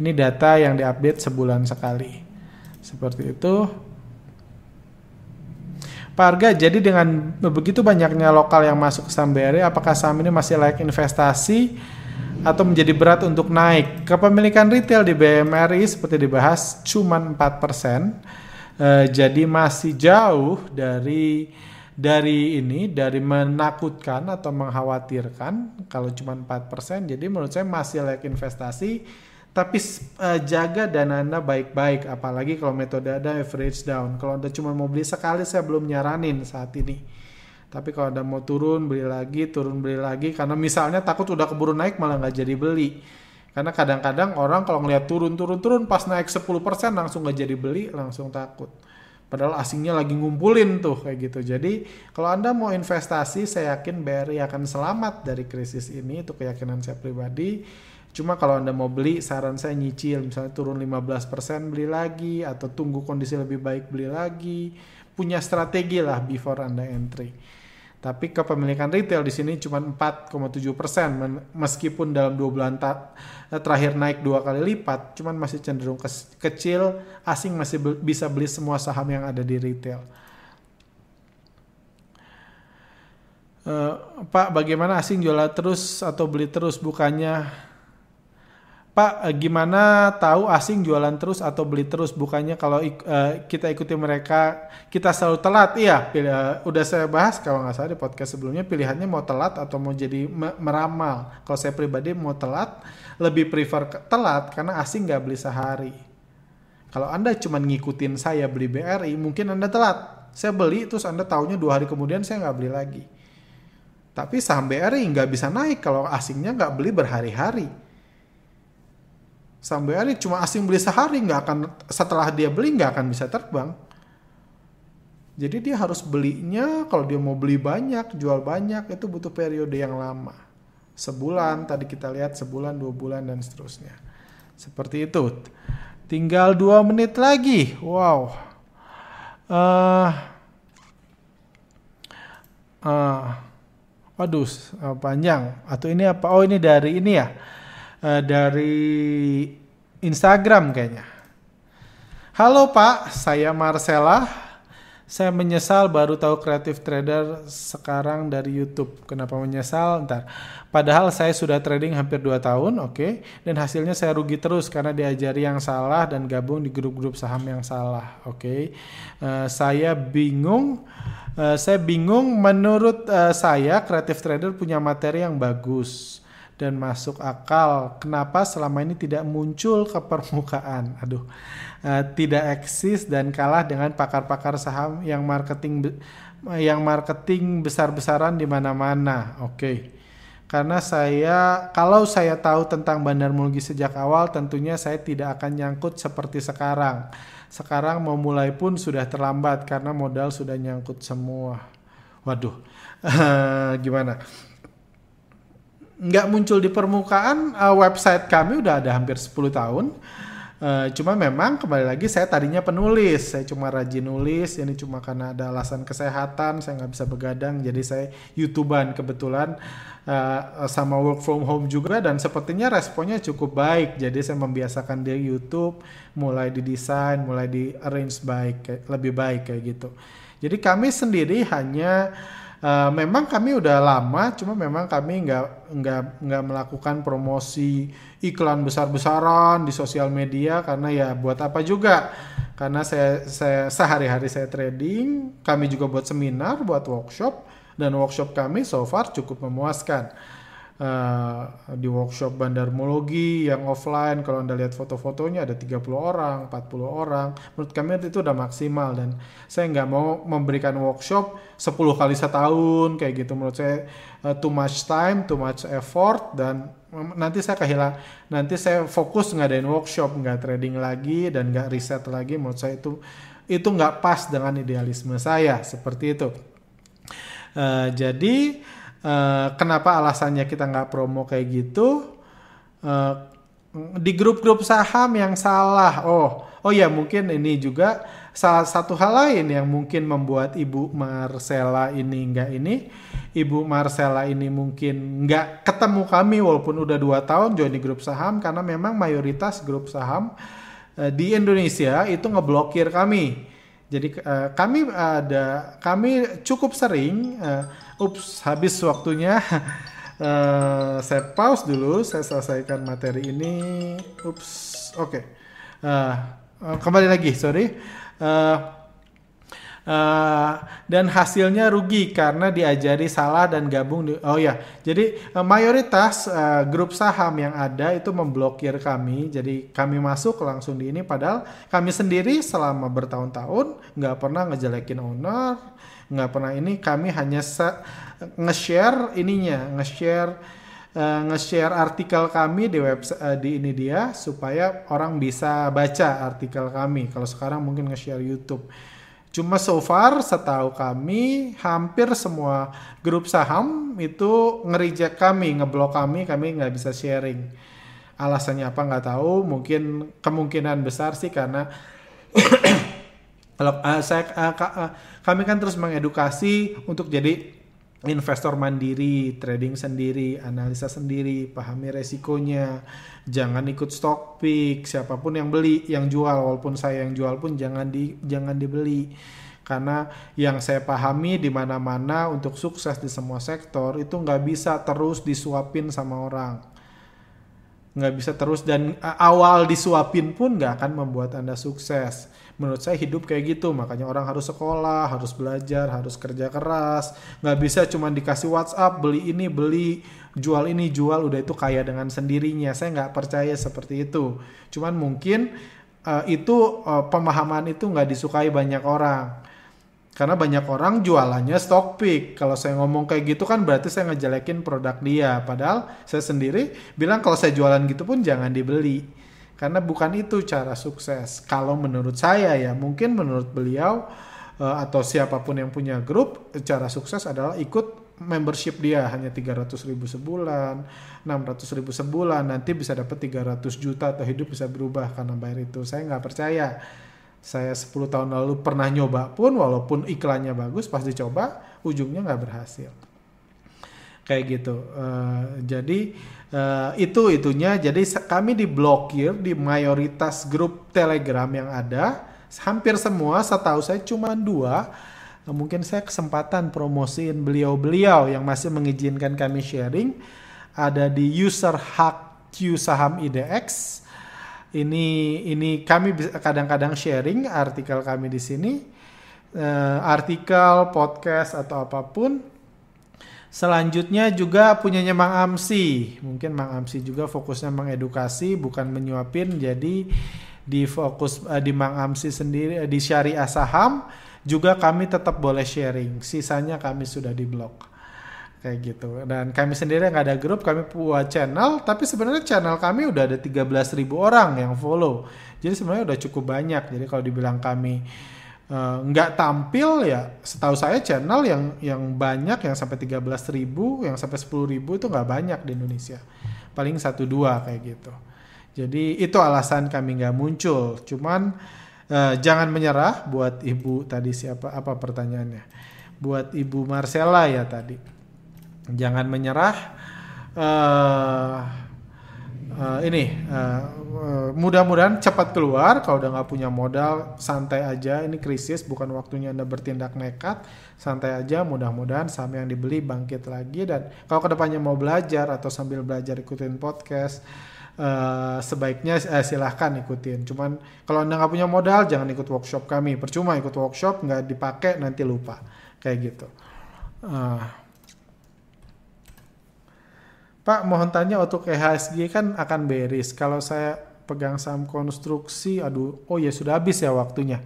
Ini data yang diupdate sebulan sekali. Seperti itu. Pak Arga, jadi dengan begitu banyaknya lokal yang masuk ke saham BRI, apakah saham ini masih layak investasi atau menjadi berat untuk naik? Kepemilikan retail di BMRI seperti dibahas cuma 4%, eh, jadi masih jauh dari dari ini dari menakutkan atau mengkhawatirkan kalau cuma 4%. Jadi menurut saya masih layak investasi tapi uh, jaga dana Anda baik-baik apalagi kalau metode Anda average down. Kalau Anda cuma mau beli sekali saya belum nyaranin saat ini. Tapi kalau Anda mau turun beli lagi, turun beli lagi karena misalnya takut udah keburu naik malah nggak jadi beli. Karena kadang-kadang orang kalau ngeliat turun-turun-turun pas naik 10% langsung nggak jadi beli, langsung takut. Padahal asingnya lagi ngumpulin tuh kayak gitu. Jadi kalau Anda mau investasi, saya yakin BRI akan selamat dari krisis ini. Itu keyakinan saya pribadi Cuma kalau Anda mau beli, saran saya nyicil, misalnya turun 15% beli lagi, atau tunggu kondisi lebih baik beli lagi. Punya strategi lah before Anda entry. Tapi kepemilikan retail di sini cuma 4,7 persen, meskipun dalam dua bulan terakhir naik dua kali lipat, cuman masih cenderung ke kecil. Asing masih bisa beli semua saham yang ada di retail. Uh, Pak, bagaimana asing jualan terus atau beli terus bukannya Pak, eh, gimana tahu asing jualan terus atau beli terus? Bukannya kalau uh, kita ikuti mereka, kita selalu telat. Iya, pilih, uh, udah saya bahas kalau nggak salah di podcast sebelumnya, pilihannya mau telat atau mau jadi meramal. Kalau saya pribadi mau telat, lebih prefer telat karena asing nggak beli sehari. Kalau Anda cuma ngikutin saya beli BRI, mungkin Anda telat. Saya beli, terus Anda tahunya dua hari kemudian saya nggak beli lagi. Tapi saham BRI nggak bisa naik kalau asingnya nggak beli berhari-hari sampai hari cuma asing beli sehari nggak akan setelah dia beli nggak akan bisa terbang. Jadi dia harus belinya kalau dia mau beli banyak jual banyak itu butuh periode yang lama. Sebulan tadi kita lihat sebulan dua bulan dan seterusnya. Seperti itu. Tinggal dua menit lagi. Wow. Uh, uh, waduh panjang. Atau ini apa? Oh ini dari ini ya uh, dari Instagram kayaknya. Halo Pak, saya Marcella. Saya menyesal baru tahu Creative Trader sekarang dari YouTube. Kenapa menyesal? Ntar. Padahal saya sudah trading hampir 2 tahun, oke. Okay? Dan hasilnya saya rugi terus karena diajari yang salah dan gabung di grup-grup saham yang salah, oke. Okay? Uh, eh, saya bingung. Uh, saya bingung menurut uh, saya Creative Trader punya materi yang bagus dan masuk akal. Kenapa selama ini tidak muncul ke permukaan? Aduh, uh, tidak eksis dan kalah dengan pakar-pakar saham yang marketing yang marketing besar-besaran di mana-mana. Oke. Okay. Karena saya kalau saya tahu tentang bandar mulgi sejak awal tentunya saya tidak akan nyangkut seperti sekarang. Sekarang mau mulai pun sudah terlambat karena modal sudah nyangkut semua. Waduh. gimana? Nggak muncul di permukaan uh, website kami udah ada hampir 10 tahun. Uh, cuma memang kembali lagi saya tadinya penulis, saya cuma rajin nulis, ini cuma karena ada alasan kesehatan, saya nggak bisa begadang, jadi saya youtuber kebetulan uh, sama work from home juga dan sepertinya responnya cukup baik, jadi saya membiasakan dia YouTube, mulai didesain, mulai di arrange baik, lebih baik kayak gitu. Jadi kami sendiri hanya uh, memang kami udah lama cuma memang kami nggak nggak nggak melakukan promosi iklan besar-besaran di sosial media karena ya buat apa juga? Karena saya saya sehari-hari saya trading kami juga buat seminar buat workshop dan workshop kami so far cukup memuaskan uh, di workshop bandarmologi yang offline kalau anda lihat foto-fotonya ada 30 orang 40 orang. Menurut kami itu udah maksimal dan saya nggak mau memberikan workshop 10 kali setahun kayak gitu. Menurut saya uh, too much time too much effort dan nanti saya kehilang nanti saya fokus ngadain workshop nggak trading lagi dan nggak riset lagi. Menurut saya itu itu nggak pas dengan idealisme saya seperti itu. Uh, jadi Uh, kenapa alasannya kita nggak promo kayak gitu? Uh, di grup-grup saham yang salah. Oh, oh ya mungkin ini juga salah satu hal lain yang mungkin membuat Ibu Marcella ini enggak ini, Ibu Marcella ini mungkin nggak ketemu kami walaupun udah dua tahun join di grup saham karena memang mayoritas grup saham uh, di Indonesia itu ngeblokir kami. Jadi uh, kami ada kami cukup sering, uh, ups habis waktunya. uh, saya pause dulu, saya selesaikan materi ini. Ups, oke. Okay. Uh, kembali lagi, sorry uh, uh, dan hasilnya rugi karena diajari salah dan gabung di, oh ya jadi uh, mayoritas uh, grup saham yang ada itu memblokir kami jadi kami masuk langsung di ini padahal kami sendiri selama bertahun-tahun nggak pernah ngejelekin owner nggak pernah ini kami hanya nge-share ininya nge-share Uh, nge-share artikel kami di website uh, di ini dia supaya orang bisa baca artikel kami. Kalau sekarang mungkin nge-share YouTube. Cuma so far setahu kami hampir semua grup saham itu ngerijek kami, ngeblok kami, kami nggak bisa sharing. Alasannya apa nggak tahu, mungkin kemungkinan besar sih karena kalau uh, saya uh, uh, kami kan terus mengedukasi untuk jadi investor mandiri, trading sendiri, analisa sendiri, pahami resikonya, jangan ikut stock pick, siapa pun yang beli, yang jual, walaupun saya yang jual pun jangan di jangan dibeli. Karena yang saya pahami di mana-mana untuk sukses di semua sektor itu nggak bisa terus disuapin sama orang. Nggak bisa terus dan awal disuapin pun nggak akan membuat Anda sukses menurut saya hidup kayak gitu. Makanya orang harus sekolah harus belajar harus kerja keras. Nggak bisa cuma dikasih WhatsApp beli ini beli jual ini jual udah itu kaya dengan sendirinya. Saya nggak percaya seperti itu. Cuman mungkin uh, itu uh, pemahaman itu nggak disukai banyak orang. Karena banyak orang jualannya stock pick. Kalau saya ngomong kayak gitu kan berarti saya ngejelekin produk dia. Padahal saya sendiri bilang kalau saya jualan gitu pun jangan dibeli karena bukan itu cara sukses. Kalau menurut saya ya, mungkin menurut beliau uh, atau siapa pun yang punya grup, cara sukses adalah ikut membership dia hanya 300 ribu sebulan, 600 ribu sebulan, nanti bisa dapat 300 juta atau hidup bisa berubah karena bayar itu. Saya nggak percaya. Saya 10 tahun lalu pernah nyoba pun, walaupun iklannya bagus, pas dicoba, ujungnya nggak berhasil kayak gitu. Uh, jadi uh, itu itunya. Jadi kami diblokir di mayoritas grup Telegram yang ada. Hampir semua, setahu saya cuma dua. Uh, mungkin saya kesempatan promosiin beliau-beliau yang masih mengizinkan kami sharing. Ada di user hak Q saham IDX. Ini ini kami kadang-kadang sharing artikel kami di sini. Uh, artikel, podcast atau apa pun Selanjutnya juga punyanya Mang Amsi. Mungkin Mang Amsi juga fokusnya mengedukasi bukan menyuapin. Jadi di fokus uh, di Mang Amsi sendiri uh, di syariah saham juga kami tetap boleh sharing. Sisanya kami sudah di blok kayak gitu. Dan kami sendiri nggak ada grup, kami buat channel, tapi sebenarnya channel kami udah ada 13.000 orang yang follow. Jadi sebenarnya udah cukup banyak. Jadi kalau dibilang kami nggak uh, tampil ya setahu saya channel yang yang banyak yang sampai 13 ribu yang sampai 10 ribu itu nggak banyak di Indonesia. Paling satu dua kayak gitu. Jadi itu alasan kami nggak muncul. Cuman uh, jangan menyerah buat ibu tadi siapa apa pertanyaannya? Buat ibu Marcella ya tadi. Jangan menyerah. Uh, uh, ini uh, mudah-mudahan cepat keluar. Kalau udah nggak punya modal santai aja. Ini krisis bukan waktunya anda bertindak nekat. Santai aja mudah-mudahan saham yang dibeli bangkit lagi. Dan kalau ke depannya mau belajar atau sambil belajar ikutin podcast uh, sebaiknya uh, silahkan ikutin. Cuman kalau anda nggak punya modal jangan ikut workshop kami. Percuma ikut workshop nggak dipakai nanti lupa. Kayak gitu. Uh, Pak, mohon tanya untuk EHSG kan akan beris. Kalau saya pegang saham konstruksi, aduh, oh ya sudah habis ya waktunya.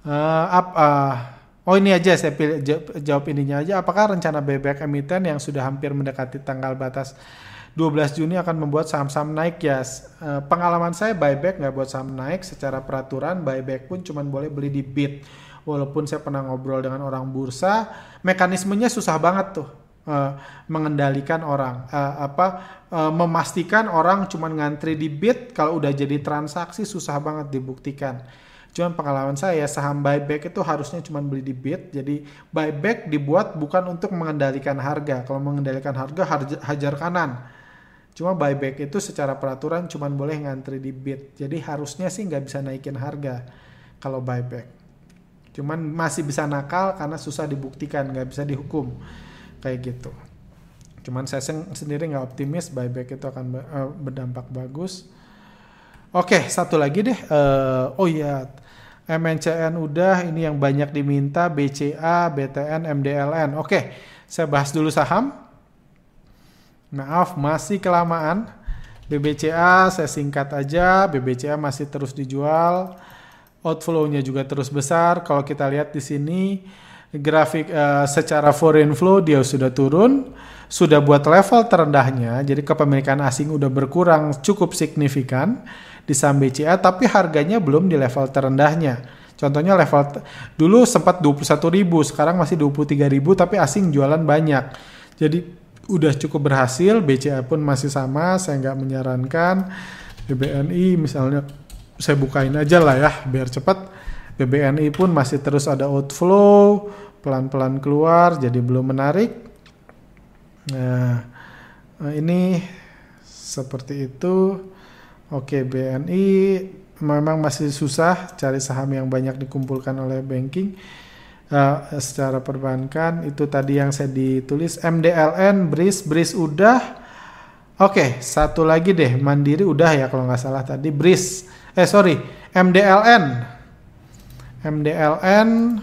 Uh, up, uh, oh ini aja saya pilih jawab ininya aja. Apakah rencana buyback emiten yang sudah hampir mendekati tanggal batas 12 Juni akan membuat saham-saham naik ya? Uh, pengalaman saya buyback nggak buat saham naik secara peraturan. Buyback pun cuma boleh beli di bid. Walaupun saya pernah ngobrol dengan orang bursa, mekanismenya susah banget tuh uh, mengendalikan orang uh, apa uh, memastikan orang cuma ngantri di bit kalau udah jadi transaksi susah banget dibuktikan Cuman pengalaman saya saham buyback itu harusnya cuma beli di bid. Jadi buyback dibuat bukan untuk mengendalikan harga. Kalau mengendalikan harga hajar kanan. Cuma buyback itu secara peraturan cuma boleh ngantri di bid. Jadi harusnya sih nggak bisa naikin harga kalau buyback. Cuman masih bisa nakal karena susah dibuktikan, nggak bisa dihukum kayak gitu. Cuman saya sendiri nggak optimis buyback itu akan eh, berdampak bagus. Oke, satu lagi deh. Uh, oh iya, MNCN udah, ini yang banyak diminta BCA, BTN, MDLN. Oke, saya bahas dulu saham. Maaf, masih kelamaan. BBCA saya singkat aja, BBCA masih terus dijual. Outflow-nya juga terus besar. Kalau kita lihat di sini grafik uh, secara foreign flow dia sudah turun, sudah buat level terendahnya. Jadi kepemilikan asing udah berkurang cukup signifikan di saham BCA tapi harganya belum di level terendahnya. Contohnya level dulu sempat 21.000, sekarang masih 23.000 tapi asing jualan banyak. Jadi udah cukup berhasil, BCA pun masih sama, saya nggak menyarankan. BBNI misalnya saya bukain aja lah ya biar cepat. BBNI pun masih terus ada outflow, pelan-pelan keluar jadi belum menarik. Nah, ini seperti itu. Oke, BNI memang masih susah cari saham yang banyak dikumpulkan oleh banking uh, secara perbankan. Itu tadi yang saya ditulis MDLN, BRIS, BRIS udah. Oke, satu lagi deh, Mandiri udah ya kalau nggak salah tadi BRIS. Eh sorry, MDLN. MDLN,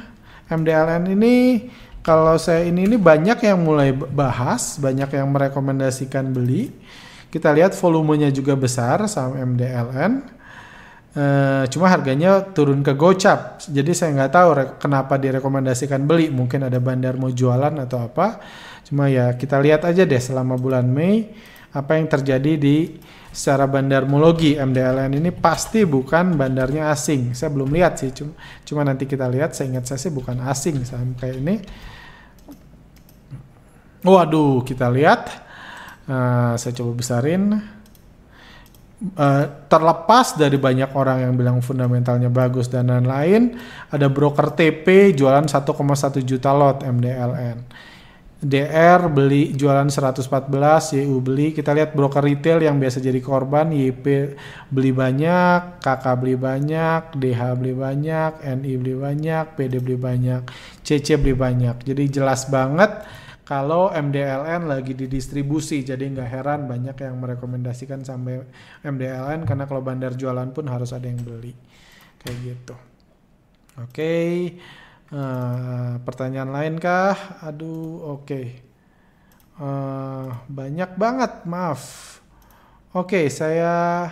MDLN ini kalau saya ini ini banyak yang mulai bahas, banyak yang merekomendasikan beli kita lihat volumenya juga besar saham MDLN. E, eh, cuma harganya turun ke gocap. Jadi saya nggak tahu kenapa direkomendasikan beli. Mungkin ada bandar mau jualan atau apa. Cuma ya kita lihat aja deh selama bulan Mei apa yang terjadi di secara bandarmologi MDLN ini pasti bukan bandarnya asing. Saya belum lihat sih, cuma, cuma nanti kita lihat. Saya ingat saya sih bukan asing saham kayak ini. Waduh, kita lihat Uh, saya coba besarin. Uh, terlepas dari banyak orang yang bilang fundamentalnya bagus dan lain-lain, ada broker TP jualan 1,1 juta lot MDLN. DR beli jualan 114, YU beli. Kita lihat broker retail yang biasa jadi korban, YP beli banyak, KK beli banyak, DH beli banyak, NI beli banyak, PD beli banyak, CC beli banyak. Jadi jelas banget kalau MDLN lagi didistribusi jadi nggak heran banyak yang merekomendasikan sampai MDLN karena kalau bandar jualan pun harus ada yang beli kayak gitu oke okay. Uh, pertanyaan lain kah? Aduh oke. Okay. uh, eh, banyak banget maaf. Oke okay, saya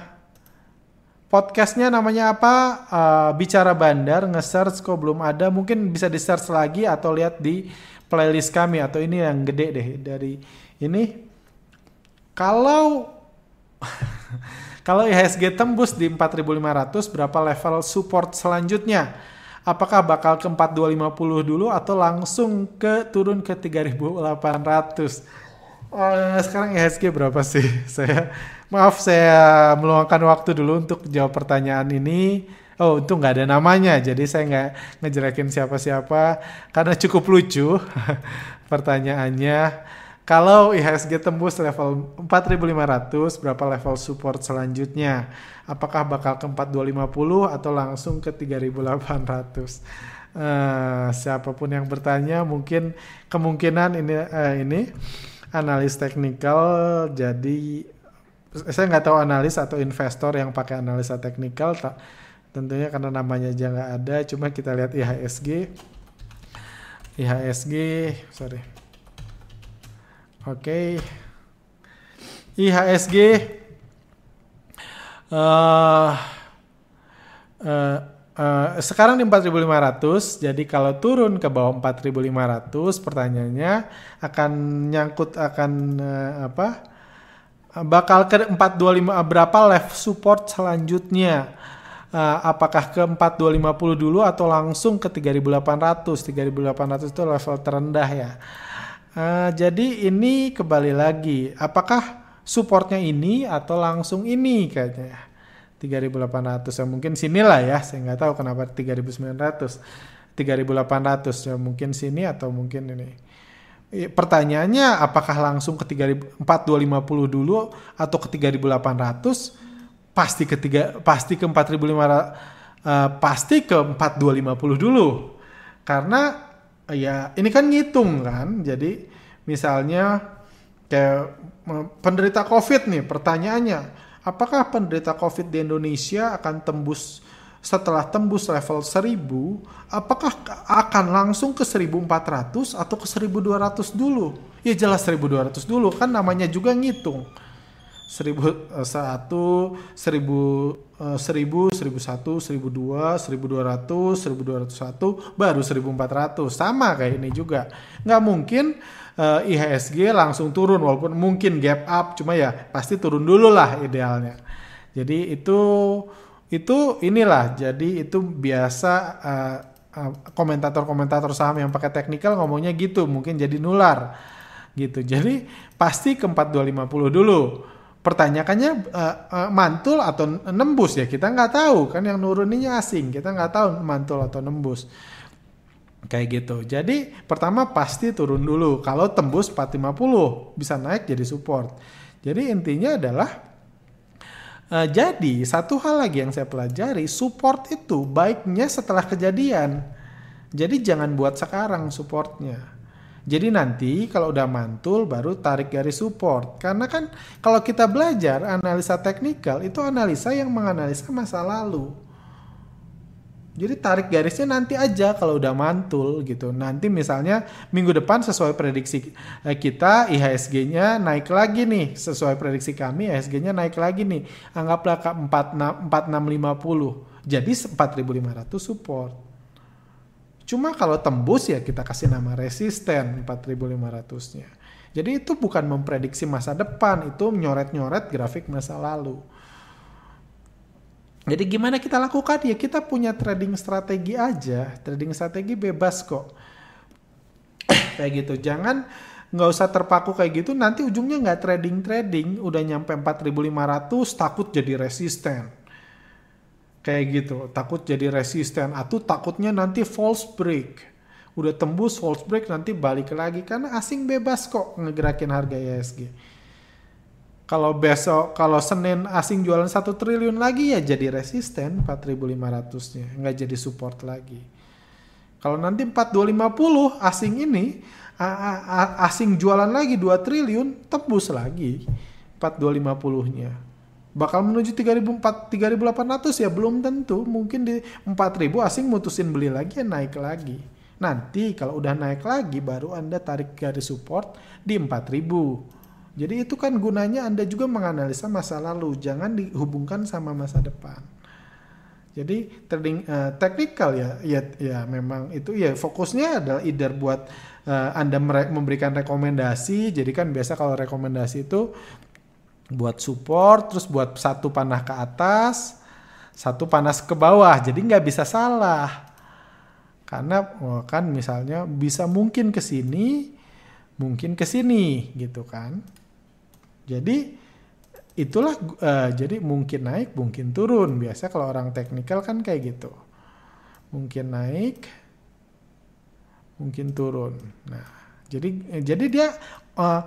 podcastnya namanya apa? Uh, bicara bandar nge-search kok belum ada. Mungkin bisa di-search lagi atau lihat di playlist kami atau ini yang gede deh dari ini. Kalau kalau IHSG tembus di 4500 berapa level support selanjutnya apakah bakal ke 4250 dulu atau langsung ke turun ke 3800 Uh, sekarang IHSG berapa sih? Saya maaf saya meluangkan waktu dulu untuk jawab pertanyaan ini. Oh itu nggak ada namanya jadi saya nggak ngejelekin siapa-siapa. Karena cukup lucu pertanyaannya kalau IHSG tembus level 4500 berapa level support selanjutnya? Apakah bakal ke 4250 atau langsung ke 3800 Uh, eh, siapa pun yang bertanya mungkin kemungkinan ini uh, ini analis teknikal jadi saya nggak tahu analis atau investor yang pakai analisa teknikal tentunya karena namanya aja nggak ada cuma kita lihat IHSG IHSG sorry oke. Okay. IHSG uh, uh, uh, sekarang di 4500 jadi kalau turun ke bawah 4500 pertanyaannya akan nyangkut akan uh, apa bakal ke 425 berapa level support selanjutnya? Uh, apakah ke 4250 dulu atau langsung ke 3800 3800 itu level terendah ya uh, jadi ini kembali lagi. Apakah supportnya ini atau langsung ini kayaknya 3800 ya mungkin sinilah ya. Saya nggak tahu kenapa 3900 3800 ya mungkin sini atau mungkin ini. Pertanyaannya apakah langsung ke 4250 dulu atau ke 3800 pasti ke tiga pasti ke 4500 uh, pasti ke 4250 dulu. Karena ya ini kan ngitung kan jadi misalnya kayak penderita covid nih pertanyaannya apakah penderita covid di Indonesia akan tembus setelah tembus level 1000, apakah akan langsung ke 1400 atau ke 1200 dulu? Ya jelas 1200 dulu, kan namanya juga ngitung. 1001, 1000, 1000, 1001, 1002, 1200, 1201, baru 1400. Sama kayak ini juga. Nggak mungkin uh, eh, IHSG langsung turun, walaupun mungkin gap up, cuma ya pasti turun dulu lah idealnya. Jadi itu itu inilah jadi itu biasa uh, komentator-komentator saham yang pakai teknikal ngomongnya gitu mungkin jadi nular gitu jadi pasti ke 4250 dulu pertanyaannya uh, uh, mantul atau nembus ya? Kita nggak tahu kan yang nuruninya asing. Kita nggak tahu mantul atau nembus. Kayak gitu. Jadi pertama pasti turun dulu. Kalau tembus 450 bisa naik jadi support. Jadi intinya adalah Uh, jadi satu hal lagi yang saya pelajari, support itu baiknya setelah kejadian. Jadi jangan buat sekarang supportnya. Jadi nanti kalau udah mantul baru tarik garis support. Karena kan kalau kita belajar analisa teknikal itu analisa yang menganalisa masa lalu. Jadi tarik garisnya nanti aja kalau udah mantul gitu. Nanti misalnya minggu depan sesuai prediksi eh, kita IHSG-nya naik lagi nih. Sesuai prediksi kami IHSG-nya naik lgi nih. Anggaplah ke 4650. Jadi 4500 support. Cuma kalau tembus ya kita kasih nama resisten 4500-nya. Jadi itu bukan memprediksi masa depan, itu nyoret-nyoret grafik masa lalu. Jadi gimana kita lakukan ya kita punya trading strategi aja, trading strategi bebas kok. kayak gitu, jangan nggak usah terpaku kayak gitu nanti ujungnya nggak trading trading udah nyampe 4500 takut jadi resisten kayak gitu. Takut jadi resisten. Atau takutnya nanti false break. Udah tembus false break nanti balik lagi. Karena asing bebas kok ngegerakin harga ISG kalau besok, kalau Senin asing jualan satu triliun lagi ya jadi resisten 4.500-nya, nggak jadi support lagi. Kalau nanti 4250 asing ini asing jualan lagi 2 triliun, tembus lagi 4250-nya. Bakal menuju 3.800 ya belum tentu, mungkin di 4.000 asing mutusin beli lagi ya naik lagi. Nanti kalau udah naik lagi baru Anda tarik garis support di 4000 jadi itu kan gunanya Anda juga menganalisa masa lalu, jangan dihubungkan sama masa depan. Jadi trading uh, technical ya, ya, ya memang itu ya fokusnya adalah either buat uh, Anda memberikan rekomendasi. Jadi kan biasa kalau rekomendasi itu buat support, terus buat satu panah ke atas, satu panas ke bawah. Jadi nggak bisa salah. Karena oh, kan misalnya bisa mungkin ke sini, mungkin ke sini gitu kan. Jadi itulah uh, jadi mungkin naik, mungkin turun. Biasa kalau orang teknikal kan kayak gitu. Mungkin naik, mungkin turun. Nah, jadi jadi dia uh,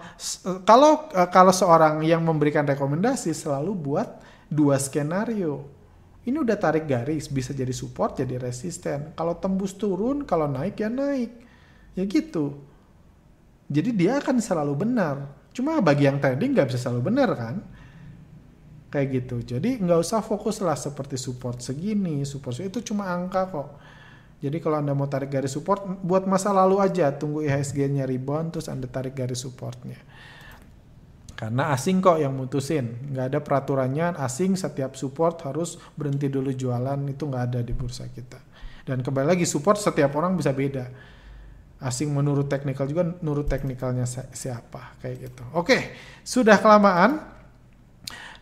kalau uh, kalau seorang yang memberikan rekomendasi selalu buat dua skenario. Ini udah tarik garis, bisa jadi support, jadi resisten. Kalau tembus turun, kalau naik ya naik. Ya gitu. Jadi dia akan selalu benar Cuma bagi yang trading nggak bisa selalu benar kan? Kayak gitu. Jadi nggak usah fokus lah seperti support segini, support itu cuma angka kok. Jadi kalau Anda mau tarik garis support, buat masa lalu aja, tunggu IHSG-nya rebound, terus Anda tarik garis supportnya. Karena asing kok yang mutusin, nggak ada peraturannya asing setiap support harus berhenti dulu jualan, itu nggak ada di bursa kita. Dan kembali lagi support setiap orang bisa beda asing menurut teknikal juga menurut teknikalnya siapa kayak gitu. Oke, sudah kelamaan.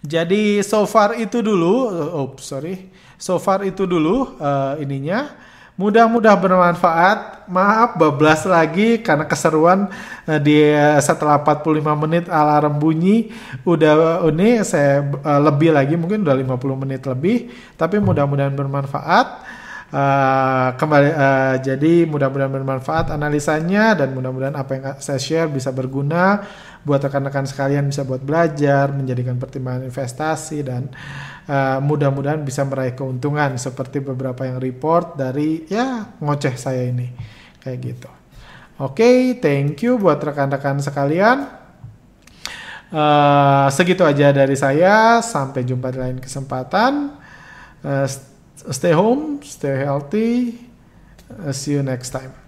Jadi so far itu dulu, oh sorry, so far itu dulu uh, ininya. Mudah-mudah bermanfaat. Maaf bablas lagi karena keseruan uh, di uh, setelah 45 menit alarm bunyi udah ini saya uh, lebih lagi mungkin udah 50 menit lebih tapi mudah-mudahan bermanfaat. Uh, kembali uh, jadi mudah-mudahan bermanfaat analisanya dan mudah-mudahan apa yang saya share bisa berguna buat rekan-rekan sekalian bisa buat belajar menjadikan pertimbangan investasi dan uh, mudah-mudahan bisa meraih keuntungan seperti beberapa yang report dari ya ngoceh saya ini. Kayak gitu. Oke okay, thank you buat rekan-rekan sekalian. Uh, segitu aja dari saya. Sampai jumpa di lain kesempatan. Uh, stay home, stay healthy. Uh, see you next time.